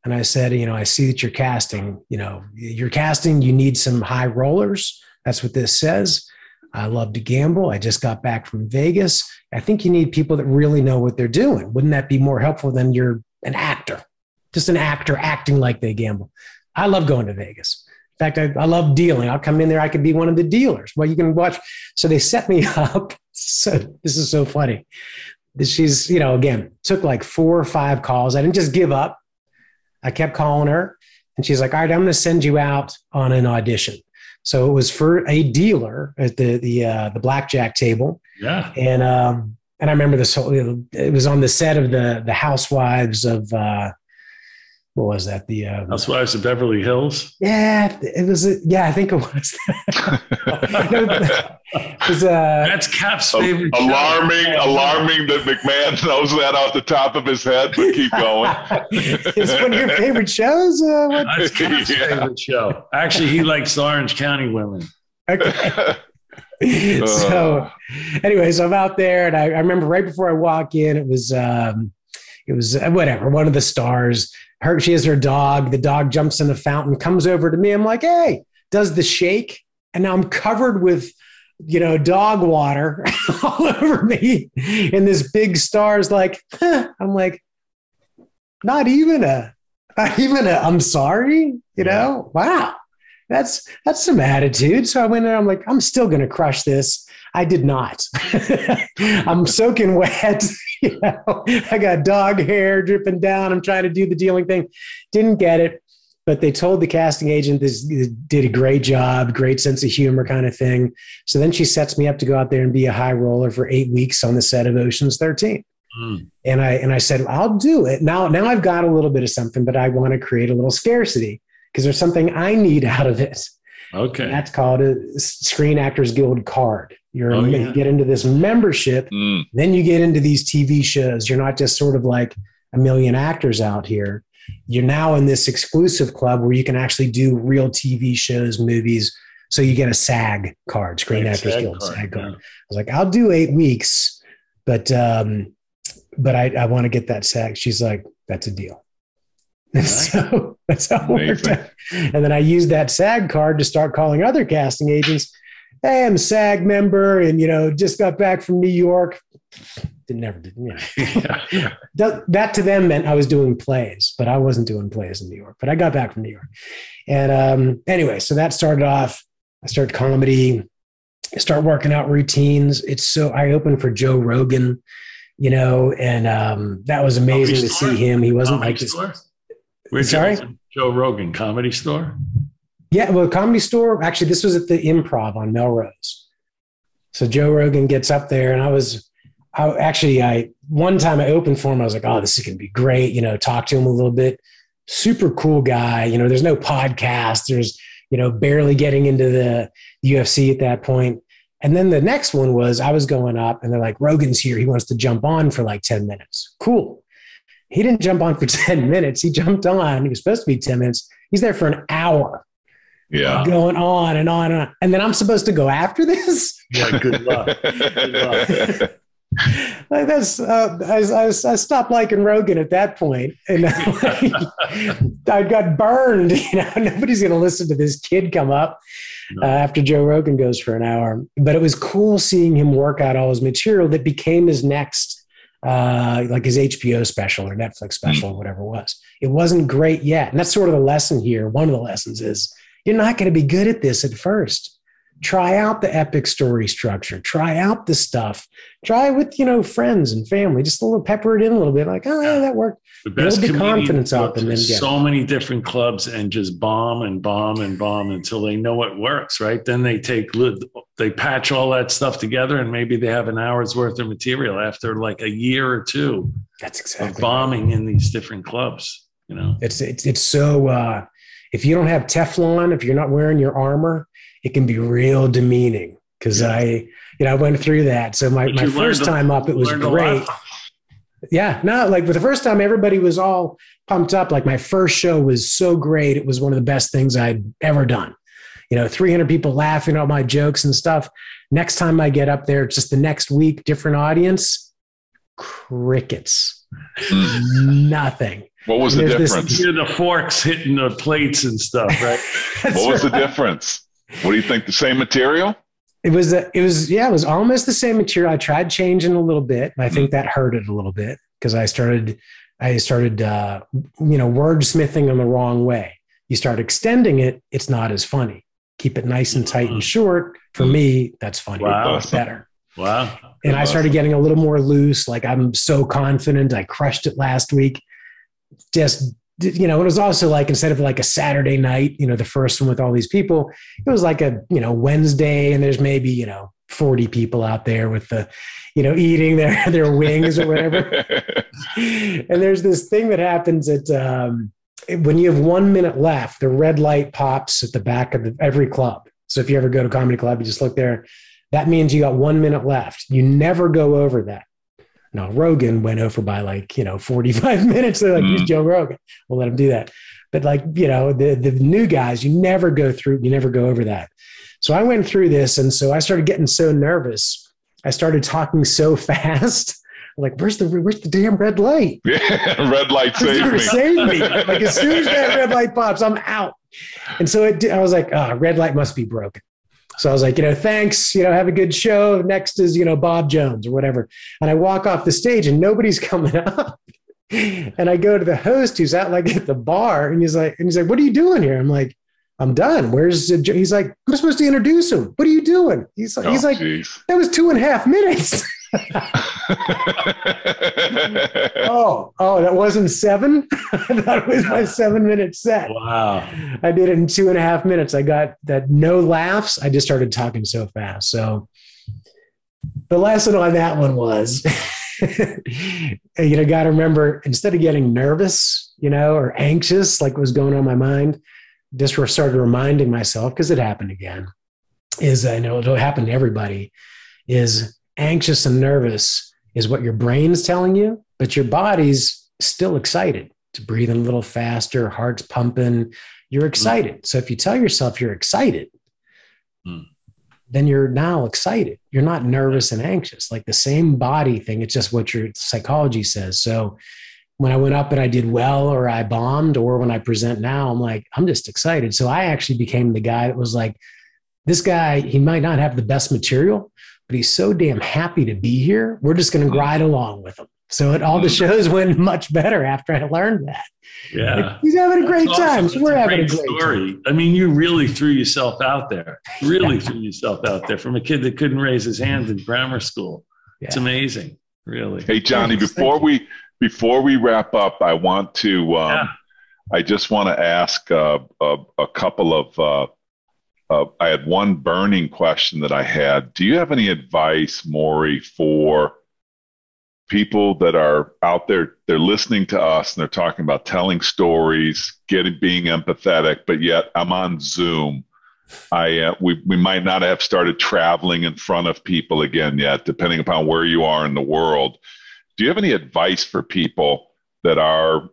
and I said, you know, I see that you're casting, you know, you're casting, you need some high rollers. That's what this says. I love to gamble. I just got back from Vegas. I think you need people that really know what they're doing. Wouldn't that be more helpful than your an actor, just an actor acting like they gamble. I love going to Vegas. In fact, I, I love dealing. I'll come in there. I could be one of the dealers. Well, you can watch. So they set me up. So this is so funny. She's, you know, again, took like four or five calls. I didn't just give up. I kept calling her and she's like, all right, I'm going to send you out on an audition. So it was for a dealer at the, the, uh, the blackjack table. Yeah. And, um, and I remember this whole, it was on the set of the, the housewives of, uh, what was that? The uh, Housewives of Beverly Hills. Yeah, it was. Yeah, I think it was. it was uh, That's Cap's favorite. alarming, show. alarming that McMahon knows that off the top of his head. But keep going. it's one of your favorite shows. Uh, what? That's Cap's yeah. favorite show. Actually, he likes Orange County women. Okay. so anyway, so I'm out there and I, I, remember right before I walk in, it was um, it was uh, whatever, one of the stars. Her she has her dog. The dog jumps in the fountain, comes over to me. I'm like, hey, does the shake. And now I'm covered with you know, dog water all over me. And this big star's like, huh. I'm like, not even a, not even a, I'm sorry, you know, wow that's that's some attitude. So I went in, I'm like, I'm still gonna crush this. I did not. I'm soaking wet. you know, I got dog hair dripping down. I'm trying to do the dealing thing. Didn't get it. But they told the casting agent this did a great job, great sense of humor kind of thing. So then she sets me up to go out there and be a high roller for eight weeks on the set of Ocean's 13. Mm. And I and I said, I'll do it. Now, now I've got a little bit of something, but I want to create a little scarcity because there's something I need out of it. Okay. And that's called a Screen Actors Guild card. You're Oh, yeah. you get into this membership, Mm. then you get into these TV shows. You're not just sort of like a million actors out here. You're now in this exclusive club where you can actually do real TV shows, movies. So you get a SAG card, Screen Actors SAG Guild card, SAG card. yeah. I was like, I'll do eight weeks, but um, but I, I want to get that SAG. She's like, that's a deal. And so that's how it worked out. And then I used that SAG card to start calling other casting agents. Hey, I'm a SAG member, and you know, just got back from New York. Did never did. You know. Yeah. that, that to them meant I was doing plays, but I wasn't doing plays in New York. But I got back from New York, and um, anyway, so that started off. I started comedy. I start working out routines. It's so I opened for Joe Rogan, you know, and um, that was amazing to see him. He wasn't Comedy like this. store? You Sorry? Joe Rogan Comedy Store. Yeah, well, comedy store. Actually, this was at the Improv on Melrose. So Joe Rogan gets up there, and I was, I actually, I one time I opened for him. I was like, oh, this is gonna be great. You know, talk to him a little bit. Super cool guy. You know, there's no podcast. There's, you know, barely getting into the UFC at that point. And then the next one was I was going up, and they're like, Rogan's here. He wants to jump on for like ten minutes. Cool. He didn't jump on for ten minutes. He jumped on. He was supposed to be ten minutes. He's there for an hour Yeah. going on and on and on. And then I'm supposed to go after this? Yeah, good luck. like that's uh, I, I, I stopped liking Rogan at that point, and I got burned. You know, nobody's going to listen to this kid come up uh, after Joe Rogan goes for an hour. But it was cool seeing him work out all his material that became his next, uh, like his HBO special or Netflix special or whatever it was. It wasn't great yet, and that's sort of the lesson here. One of the lessons is you're not going to be good at this at first. Try out the epic story structure. Try out the stuff. Try with you know friends and family. Just a little pepper it in a little bit. Like oh yeah, that worked. The best Build the confidence go up and then get so many different clubs and just bomb and bomb and bomb until they know it works, right? Then they take they patch all that stuff together and maybe they have an hour's worth of material after like a year or two That's of exactly. bombing in these different clubs. You know, It's it's it's so. Uh, if you don't have Teflon, if you're not wearing your armor, it can be real demeaning. Because Yeah. I, you know, I went through that. So my, But my first a- time up, it was great. Lot. Yeah, no, like but the first time everybody was all pumped up. Like my first show was so great. It was one of the best things I'd ever done. You know, 300 people laughing at my jokes and stuff. Next time I get up there, just the next week, different audience, crickets, mm. nothing. What was the There's this- difference? Hear the forks hitting the plates and stuff, right? What was the difference? What do you think? The same material? It was, a, it was, yeah, it was almost the same material. I tried changing a little bit. and I think mm. that hurt it a little bit because I started, I started, uh, you know, wordsmithing in the wrong way. You start extending it, it's not as funny. Keep it nice and tight and mm. short. For mm. me, that's funny. Wow. Better. Wow. And I started getting a little more loose. Like I'm so confident. I crushed it last week. Just you know, it was also like instead of like a Saturday night, you know, the first one with all these people, it was like a you know Wednesday, and there's maybe you know 40 people out there with the, you know, eating their their wings or whatever. and there's this thing that happens at um, when you have one minute left, the red light pops at the back of the, every club. So if you ever go to comedy club, you just look there. That means you got one minute left. You never go over that. Now Rogan went over by like you know 45 minutes. They're like, Mm. he's Joe Rogan. We'll let him do that. But like you know the the new guys, you never go through. You never go over that. So I went through this, and so I started getting so nervous. I started talking so fast. I'm like, where's the where's the damn red light? Yeah, red light It's saved me. save me. Like as soon as that red light pops, I'm out. And so it, I was like, ah, red light must be broken. So I was like, you know, thanks, you know, have a good show. Next is, you know, Bob Jones or whatever. And I walk off the stage and nobody's coming up. And I go to the host who's out like at the bar and he's like, and he's like, what are you doing here? I'm like, I'm done. Where's the, he's like, I'm supposed to introduce him. What are you doing? He's like, Oh, he's like, jeez. that was two and a half minutes. oh, oh, that wasn't seven. that was my seven minute set. Wow. I did it in two and a half minutes. I got that no laughs. I just started talking so fast. So the lesson on that one was, you know, got to remember instead of getting nervous, you know, or anxious, like what was going on in my mind, just started reminding myself because it happened again. Is I know it'll happen to everybody. Is anxious and nervous is what your brain's telling you, but your body's still excited It's breathing a little faster, heart's pumping. You're hmm. excited. Mm. So if you tell yourself you're excited, mm. then you're now excited. You're not nervous and anxious. Like the same body thing. It's just what your psychology says. So when I went up and I did well or I bombed or when I present now, I'm like, I'm just excited. So I actually became the guy that was like, this guy, he might not have the best material, but he's so damn happy to be here. We're just going to ride along with him. So it, all the mm. shows went much better after I learned that. Yeah. Like, he's having a great That's time. So we're a having a great story. Time. I mean, you really threw yourself out there, really threw yourself out there from a kid that couldn't raise his hand in grammar school. Yeah. It's amazing. Really. Hey, Johnny, before we, before we wrap up, I want to, um, yeah. I just want to ask uh, a, a, couple of, uh, uh, I had one burning question that I had. Do you have any advice, Maury, for people that are out there? They're listening to us and they're talking about telling stories, getting being empathetic, but yet I'm on Zoom. I uh, we we might not have started traveling in front of people again yet, depending upon where you are in the world. Do you have any advice for people that are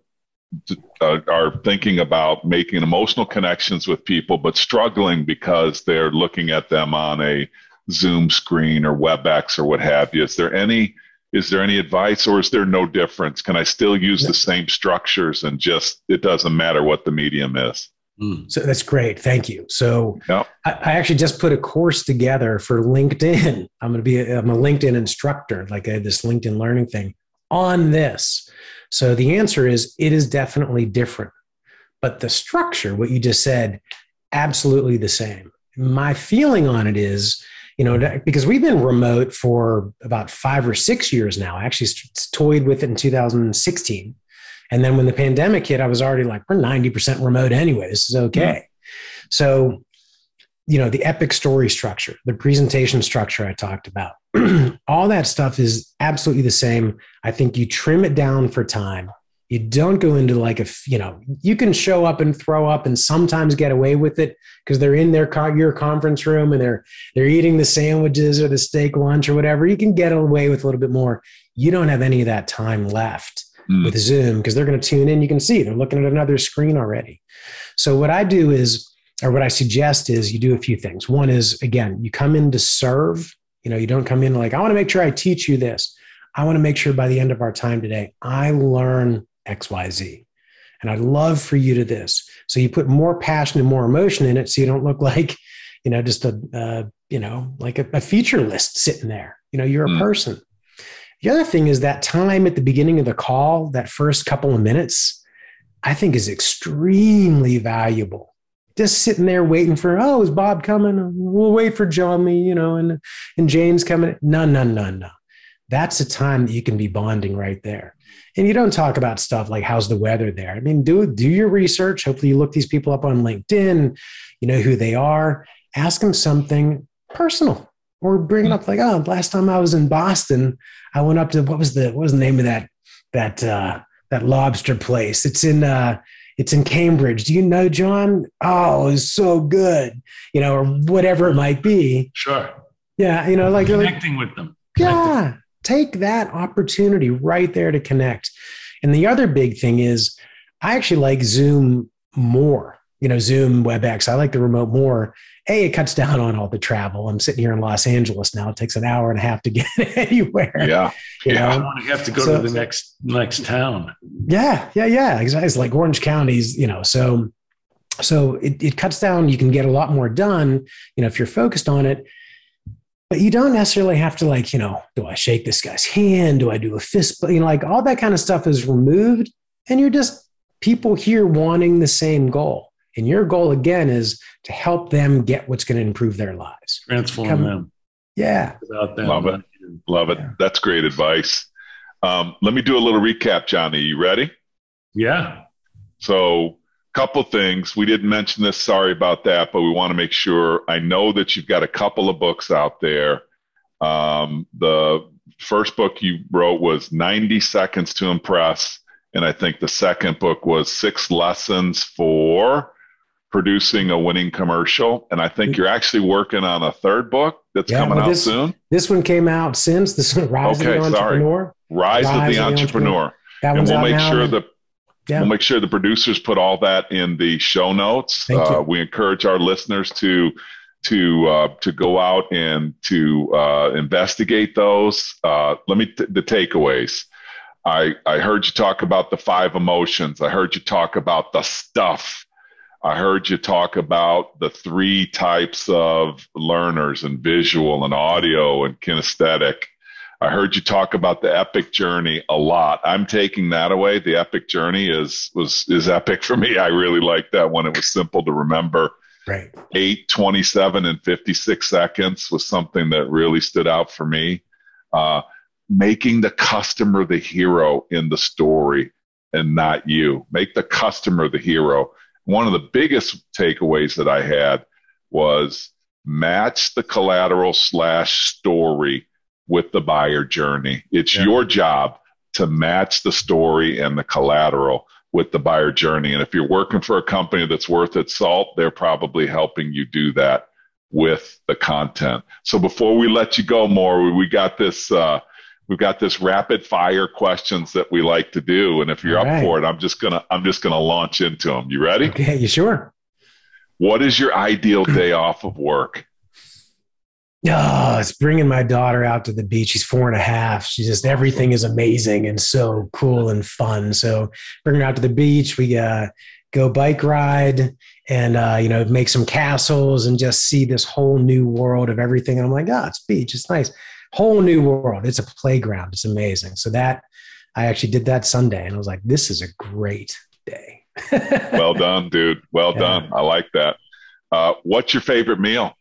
uh, are thinking about making emotional connections with people, but struggling because they're looking at them on a Zoom screen or WebEx or what have you. Is there any is there any advice, or is there no difference? Can I still use the same structures and just it doesn't matter what the medium is? Hmm. So that's great. Thank you. So yep. I, I, actually just put a course together for LinkedIn. I'm going to be a, I'm a LinkedIn instructor, like a, this LinkedIn learning thing on this. So the answer is it is definitely different. But the structure, what you just said, absolutely the same. My feeling on it is, you know, because we've been remote for about five or six years now. I actually toyed with it in 2016. And then when the pandemic hit, I was already like, we're 90% remote anyway. This is okay. Yeah. So, you know, the epic story structure, the presentation structure I talked about, all that stuff is absolutely the same. I think you trim it down for time. You don't go into like a, you know, you can show up and throw up and sometimes get away with it because they're in their your conference room and they're they're eating the sandwiches or the steak lunch or whatever. You can get away with a little bit more. You don't have any of that time left mm. with Zoom because they're going to tune in. You can see they're looking at another screen already. So what I do is, or what I suggest is, you do a few things. One is again, you come in to serve you know, you don't come in like, I want to make sure I teach you this. I want to make sure by the end of our time today, I learn XYZ. And I'd love for you to this. So you put more passion and more emotion in it so you don't look like, you know, just a, uh, you know, like a, a, feature list sitting there. You know, you're a mm. person. The other thing is that time at the beginning of the call, that first couple of minutes, I think is extremely valuable just sitting there waiting for, oh, is Bob coming? We'll wait for John Johnny, you know, and and Jane's coming. No, no, no, no. That's a time that you can be bonding right there. And you don't talk about stuff like how's the weather there. I mean, do do your research. Hopefully, you look these people up on LinkedIn. You know who they are. Ask them something personal, or bring it up like, oh, last time I was in Boston, I went up to what was the what was the name of that that uh, that lobster place? It's in uh, it's in Cambridge. Do you know John? Oh, it's so good, you know, or whatever it might be. Sure. Yeah, you know, like connecting like, with them. Yeah, take that opportunity right there to connect. And the other big thing is, I actually like Zoom more. You know, Zoom, WebEx. I like the remote more a, it cuts down on all the travel. I'm sitting here in Los Angeles now. It takes an hour and a half to get anywhere. Yeah. You yeah. know? You have to go so, to the next next town. Yeah. Yeah. Yeah. Exactly. It's like Orange County's, you know, so so it, it cuts down. You can get a lot more done, you know, if you're focused on it. But you don't necessarily have to like, you know, do I shake this guy's hand? Do I do a fist? But you know, like all that kind of stuff is removed. And you're just people here wanting the same goal. And your goal again is to help them get what's going to improve their lives. Transform Come, them. Yeah. Them. Love it. Love it. Yeah. That's great advice. Um, let me do a little recap, Johnny. You ready? Yeah. So, couple things. We didn't mention this. Sorry about that, but we want to make sure. I know that you've got a couple of books out there. Um, the first book you wrote was 90 Seconds to Impress. And I think the second book was Six Lessons for producing a winning commercial, and I think you're actually working on a third book that's yeah, coming well, this, out soon. This one came out since this one, Rise okay, of the Entrepreneur. Rise, Rise of the of Entrepreneur. entrepreneur. That and we'll make sure the yeah. we'll make sure the producers put all that in the show notes. Uh, we encourage our listeners to to uh, to go out and to uh, investigate those. Uh, let me t- the takeaways. I I heard you talk about the five emotions. I heard you talk about the stuff I heard you talk about the three types of learners and visual and audio and kinesthetic. I heard you talk about the epic journey a lot. I'm taking that away. The epic journey is was is epic for me. I really like that one. It was simple to remember. Right. 8, 27, and 56 seconds was something that really stood out for me. Uh, making the customer the hero in the story and not you. Make the customer the hero one of the biggest takeaways that I had was match the collateral slash story with the buyer journey. It's yeah. your job to match the story and the collateral with the buyer journey. And if you're working for a company that's worth its salt, they're probably helping you do that with the content. So before we let you go Maury, we got this uh, we've got this rapid fire questions that we like to do and if you're All up right. for it i'm just gonna i'm just gonna launch into them you ready okay you sure what is your ideal day off of work Oh, it's bringing my daughter out to the beach. She's four and a half. She just everything is amazing and so cool and fun. So bring her out to the beach. We uh, go bike ride and uh, you know make some castles and just see this whole new world of everything. And I'm like, oh, it's beach. It's nice whole new world. It's a playground. It's amazing. So that I actually did that Sunday and I was like, this is a great day. well done, dude. Well yeah. done. I like that. Uh, what's your favorite meal?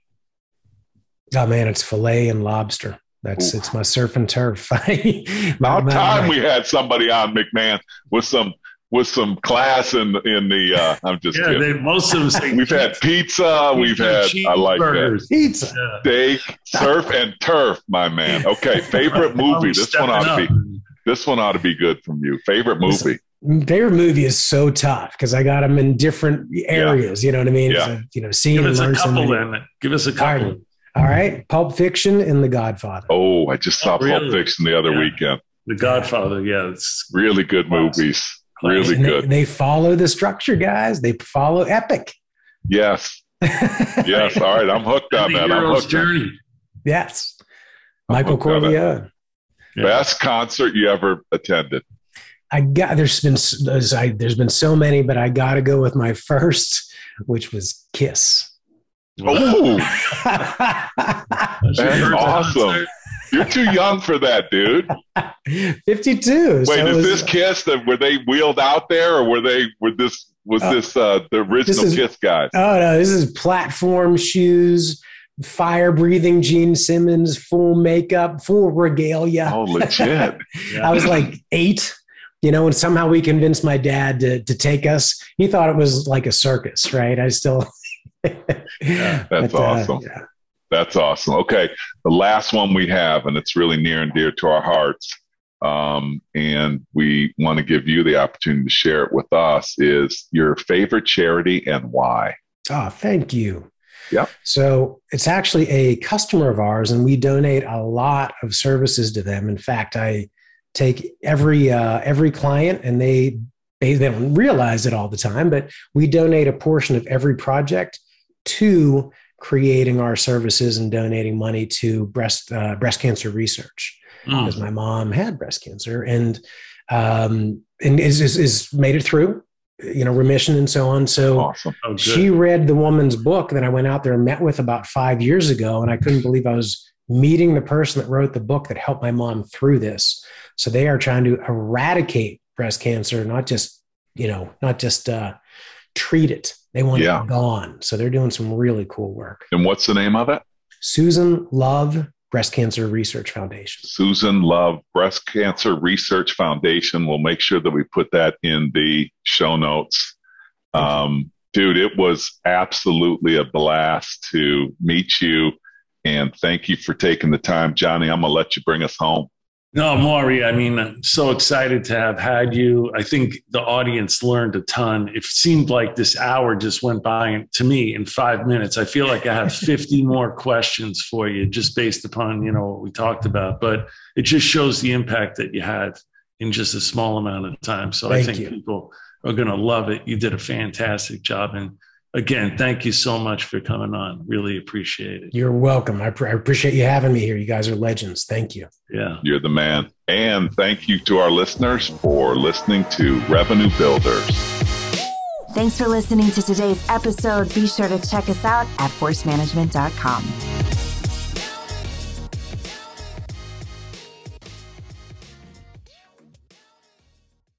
Oh man, it's filet and lobster. That's Ooh. it's my surf and turf. About time we had somebody on McMahon with some with some class in in the. Uh, I'm just yeah, kidding. They, most of them say we've had pizza. We've had I like burgers. that pizza, steak, surf and turf, my man. Okay, favorite movie. This one ought to be. This one ought to be good from you. Favorite movie. Favorite movie is so tough because I got them in different areas. Yeah. You know what I mean? Yeah. So, you know, seeing Give us a couple then. Give us a couple. All right. All right. Pulp Fiction and The Godfather. Oh, I just saw oh, really? Pulp Fiction the other yeah. weekend. The Godfather, yeah, it's really good movies. Really and good. They, they, follow the structure, guys. They follow Epic. Yes. yes. All right. I'm hooked on that. I'm hooked. Journey. On. Yes. Michael Corleone. Yeah. Best concert you ever attended? I got there's been there's, I, there's been so many, but I got to go with my first, which was Kiss. Oh, that's awesome! You're too young for that, dude. 52. Wait, so is was, this Kiss that were they wheeled out there, or were they were this was uh, this uh, the original is, Kiss guys? Oh no, this is platform shoes, fire breathing Gene Simmons, full makeup, full regalia. Oh, legit. yeah. I was like eight. You know, and somehow we convinced my dad to to take us. He thought it was like a circus, right? I still yeah, that's but, uh, awesome. Uh, yeah. That's awesome. Okay. The last one we have, and it's really near and dear to our hearts, um, and we want to give you the opportunity to share it with us, is your favorite charity and why. Oh, thank you. Yeah. So it's actually a customer of ours, and we donate a lot of services to them. In fact, I take every uh, every client, and they they, they don't realize it all the time, but we donate a portion of every project to creating our services and donating money to breast uh, breast cancer research. Mm. because my mom had breast cancer and um, and is, is, is made it through you know remission and so on. So awesome. oh, she read the woman's book that i went out there and met with about five years ago and i couldn't believe i was meeting the person that wrote the book that helped my mom through this. So they are trying to eradicate breast cancer not just you know not just uh, treat it they want yeah. it gone. So they're doing some really cool work. And what's the name of it? Susan Love Breast Cancer Research Foundation. Susan Love Breast Cancer Research Foundation. We'll make sure that we put that in the show notes. Um, dude, it was absolutely a blast to meet you. And thank you for taking the time. Johnny, I'm going to let you bring us home. No, Maury, I mean, I'm so excited to have had you. I think the audience learned a ton. It seemed like this hour just went by to me in five minutes. I feel like I have 50 more questions for you just based upon, you know, what we talked about. But it just shows the impact that you had in just a small amount of time. So Thank I think you. people are going to love it. You did a fantastic job. And again, thank you so much for coming on. Really appreciate it. You're welcome. I, pr- I, appreciate you having me here. You guys are legends. Thank you. Yeah. You're the man. And thank you to our listeners for listening to Revenue Builders. Thanks for listening to today's episode. Be sure to check us out at forcemanagement.com.